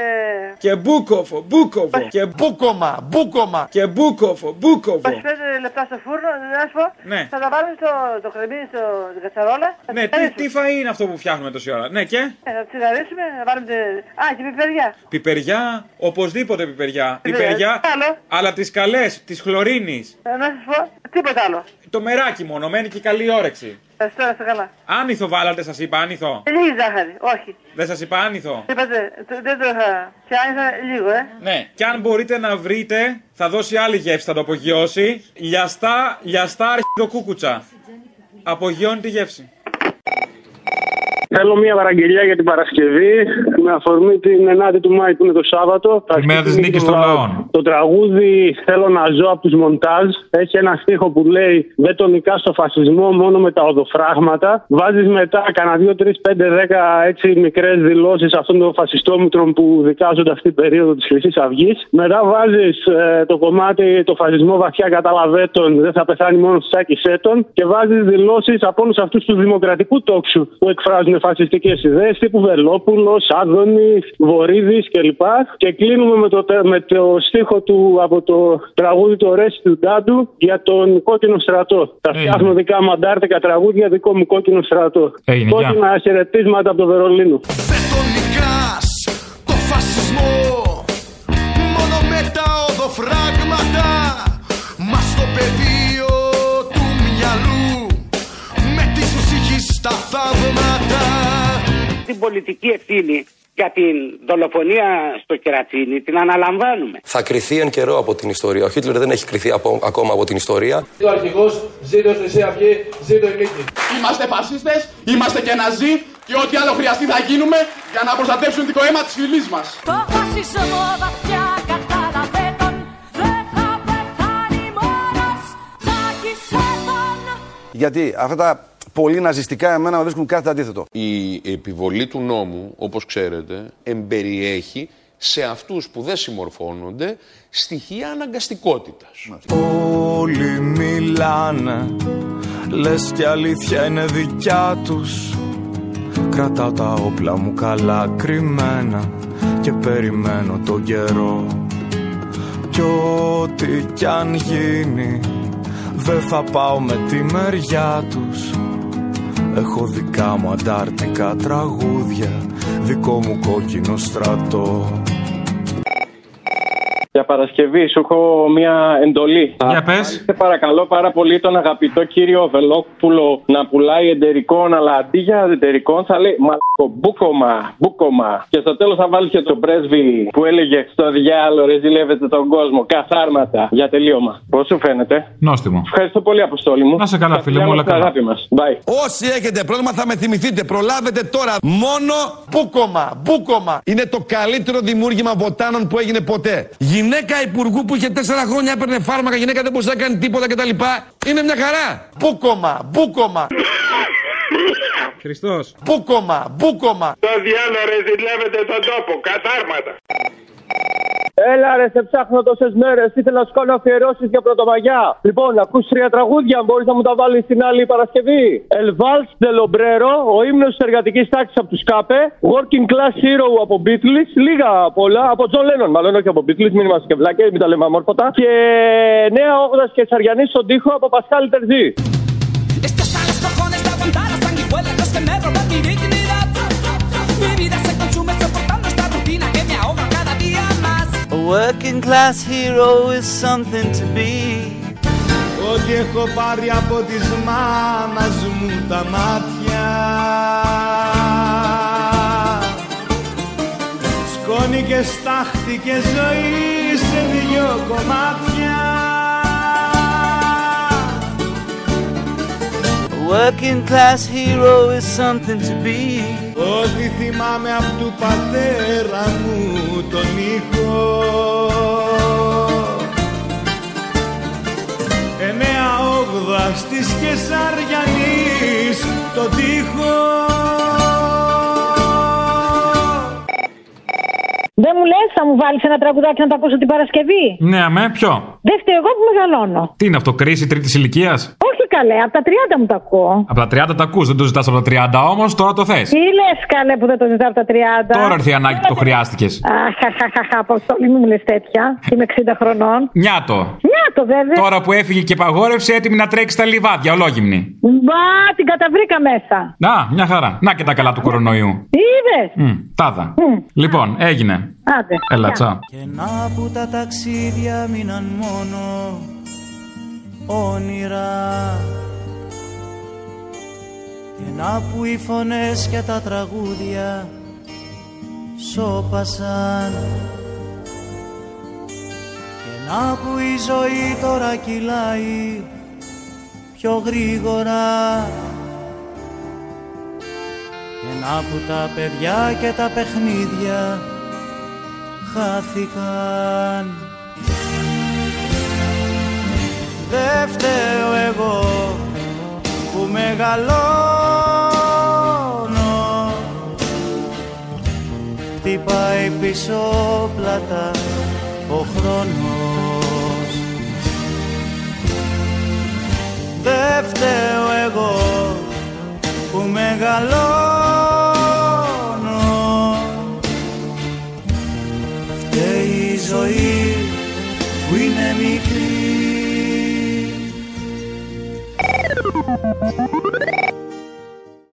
Speaker 20: Και μπούκοφο, μπούκοφο. Και μπούκομα, μπούκομα. Και μπούκοφο, μπούκοφο.
Speaker 37: 25 λεπτά στο φούρνο, να σου πω.
Speaker 20: Ναι.
Speaker 37: Θα τα βάλουμε στο το κρεμμύδι στο την κατσαρόλα. Θα
Speaker 20: Ναι, τις,
Speaker 37: τσιγαρίσουμε.
Speaker 20: τι φαΐ είναι αυτό που φτιάχνουμε τόση ώρα. Ναι, και;
Speaker 37: Ε, θα τσιγαρίσουμε, θα βάλουμε. τε- Α, και πιπεριά.
Speaker 20: πιπεριά, οπωσδήποτε πιπεριά.
Speaker 37: Πιπεριά.
Speaker 20: Πιπεριά,
Speaker 37: Άλλο.
Speaker 20: αλλά τις καλές, τη χλωρίνη.
Speaker 37: Ε, να σας πω, τίποτα άλλο.
Speaker 20: Το μεράκι μόνο, μένει και καλή όρεξη.
Speaker 37: Ευχαριστώ, να είστε καλά.
Speaker 20: Άνηθο βάλατε, σας είπα, άνηθο.
Speaker 37: Ε, Λίγη ζάχαρη, όχι.
Speaker 20: Δεν σας είπα άνηθο.
Speaker 37: Είπατε, το- δεν το είχα. Και άνοιξα λίγο, ε.
Speaker 20: Ναι, και αν μπορείτε να βρείτε, θα δώσει άλλη γεύση, θα το απογειώσει. Λιαστά, λιαστά αρχιδοκούκουτσα. Απογειώνει τη γεύση.
Speaker 45: Θέλω μια παραγγελία για την Παρασκευή με αφορμή την 9η του Μάη που είναι το Σάββατο.
Speaker 46: Τη μέρα της νίκης των λαών.
Speaker 45: Το τραγούδι Θέλω να ζω από τους Μοντάζ έχει ένα στίχο που λέει Δεν τον νικά στο φασισμό μόνο με τα οδοφράγματα. Βάζεις μετά κανένα 2, 3, 5, 10 έτσι μικρές δηλώσεις αυτών των φασιστόμητρων που δικάζονται αυτή την περίοδο της Χρυσής Αυγής. Μετά βάζεις το κομμάτι Το φασισμό βαθιά καταλαβέτων δεν θα πεθάνει μόνος του Τσάκη Σέτων και βάζεις δηλώσεις από όλους αυτούς τους δημοκρατικούς τόξους που εκφράζουν φασιστικέ ιδέε τύπου Βελόπουλος, Άδωνης, Βορύδης κλπ. Και κλείνουμε με το, τε- με το στίχο του από το τραγούδι του Ρέσι του Ντάντου για τον κόκκινο στρατό. Θα φτιάχνω δικά μου αντάρτικα τραγούδια δικό μου κόκκινο στρατό.
Speaker 46: Έγινε, γεια.
Speaker 45: Κόκκινα χαιρετίσματα από το Βερολίνο.
Speaker 47: νικάς το φασισμό Μόνο με τα οδοφράγματα Μα στο πεδίο του μυαλού Με τις τους είχεις τα θαύματα
Speaker 48: την πολιτική ευθύνη
Speaker 49: για την δολοφονία στο Κερατσίνι την αναλαμβάνουμε.
Speaker 32: Θα κρυθεί εν καιρό από την ιστορία. Ο Χίτλερ δεν έχει κρυθεί από- ακόμα από την ιστορία.
Speaker 50: Ο αρχηγός, ζήτω Χρυσή Αυγή, ζήτω η νίκη. Είμαστε φασίστες, είμαστε και ναζί και ό,τι άλλο χρειαστεί θα γίνουμε για να προστατεύσουν το αίμα της φυλής μας.
Speaker 51: Το φασισμό βαθιά κατάλαβε τον Δεν θα πεθάνει μόνος Τσάκισε τον
Speaker 16: Γιατί αυτά τα πολύ ναζιστικά εμένα με βρίσκουν κάτι αντίθετο.
Speaker 43: Η επιβολή του νόμου, όπως ξέρετε, εμπεριέχει σε αυτούς που δεν συμμορφώνονται στοιχεία αναγκαστικότητας.
Speaker 52: Όλοι μιλάνε Λες κι αλήθεια είναι δικιά τους Κρατάω τα όπλα μου καλά κρυμμένα Και περιμένω τον καιρό Κι ό,τι κι αν γίνει Δεν θα πάω με τη μεριά τους Έχω δικά μου αντάρτικα τραγούδια Δικό μου κόκκινο στρατό
Speaker 36: Για Παρασκευή σου έχω μια εντολή.
Speaker 20: Για πες.
Speaker 36: Σε παρακαλώ πάρα πολύ τον αγαπητό κύριο Βελόπουλο να πουλάει εντερικών, αλλά αντί για εντερικών θα λέει μαλακό, μπούκομα, μπούκομα. Και στο τέλος θα βάλει και τον πρέσβη που έλεγε στο διάλογο ρε ζηλεύετε τον κόσμο, καθάρματα. Για τελείωμα. Πώς σου φαίνεται;
Speaker 20: Νόστιμο.
Speaker 36: Ευχαριστώ πολύ, Αποστόλη μου.
Speaker 20: Να σε καλά,
Speaker 36: Τα
Speaker 20: φίλε μου,
Speaker 36: φιλιά
Speaker 20: όλα
Speaker 36: μας,
Speaker 20: καλά.
Speaker 36: Αγάπη μας. Bye.
Speaker 19: Όσοι έχετε πρόβλημα θα με θυμηθείτε. Προλάβετε τώρα. Μόνο μπούκομα. Μπούκομα. Είναι το καλύτερο δημιούργημα βοτάνων που έγινε ποτέ. Γυναίκα υπουργού που είχε τέσσερα χρόνια έπαιρνε φάρμακα, γυναίκα δεν μπορούσε να κάνει τίποτα κτλ. Είναι μια χαρά. Μπούκομα. Μπούκομα.
Speaker 53: Χριστός.
Speaker 19: Μπούκομα. Μπούκομα.
Speaker 54: Το διάλογο ρε ζηλεύετε τον τόπο, καθάρματα.
Speaker 36: Έλα ρε, σε ψάχνω τόσες μέρες. Ήθελα να σου κάνω αφιερώσεις για πρωτομαγιά. Λοιπόν, ακούς τρία τραγούδια. Μπορείς να μου τα βάλεις την άλλη Παρασκευή. El Vals de Lombrero, ο ύμνος της εργατικής τάξης από τους Κάπε. Working Class Hero από Beatles. Λίγα πολλά. Από John Lennon, μάλλον όχι από Beatles. Μην είμαστε και βλάκες, μην τα λέμε αμόρφωτα. Και Νέα Όγδα και Σαριανής στον τοίχο από Πασχάλη Τερζή.
Speaker 55: Working class hero is something to be.
Speaker 52: Ό,τι έχω πάρει από της μάνας μου τα μάτια Σκόνη και στάχτη και ζωή σε δυο κομμάτια
Speaker 55: working class hero is something to be.
Speaker 52: Ό,τι θυμάμαι απ' του πατέρα μου τον ήχο Εννέα όγδα της Κεσαριανής το τείχος
Speaker 56: Δεν μου λες, θα μου βάλεις ένα τραγουδάκι να το ακούσω την Παρασκευή;
Speaker 20: Ναι, αμέ, ποιο;
Speaker 56: Δεν φταίω εγώ που μεγαλώνω.
Speaker 20: Τι είναι αυτό, κρίση τρίτης ηλικίας;
Speaker 56: Όχι καλέ, από τα 30 μου τα ακούω.
Speaker 20: Από τα 30 τα ακούς, δεν το ζητάς από τα 30 όμως, τώρα το θες.
Speaker 56: Τι λες καλέ που δεν το ζητάω από τα 30.
Speaker 20: Τώρα ήρθε η ανάγκη που το χρειάστηκες.
Speaker 56: Αχ, αχ, αχ, αχ, Αποστόλη, μην μου λες τέτοια. Είμαι 60 χρονών.
Speaker 20: Νιάτο.
Speaker 56: Νιάτο βέβαια.
Speaker 20: Τώρα που έφυγε και παγόρευσε, έτοιμη να τρέξει στα λιβάδια, ολόγυμνη.
Speaker 56: Μπα, την καταβρήκα μέσα.
Speaker 20: Να, μια χαρά. Να και τα καλά του κορονοϊού.
Speaker 56: Είδες;
Speaker 20: Μμ, τάδα. Λοιπόν, έγινε.
Speaker 56: Άντε.
Speaker 20: Έλα,
Speaker 56: γεια.
Speaker 20: τσά.
Speaker 55: Και να που τα ταξίδια μείναν μόνο όνειρα Και να που οι φωνές και τα τραγούδια σώπασαν Και να που η ζωή τώρα κυλάει πιο γρήγορα. Και να που τα παιδιά και τα παιχνίδια χάθηκαν. Δε φταίω εγώ που μεγαλώνω. Χτυπάει πίσω πλάτα ο χρόνος Δε φταίω εγώ που μεγαλώνω. Φταίει η ζωή που είναι μικρή.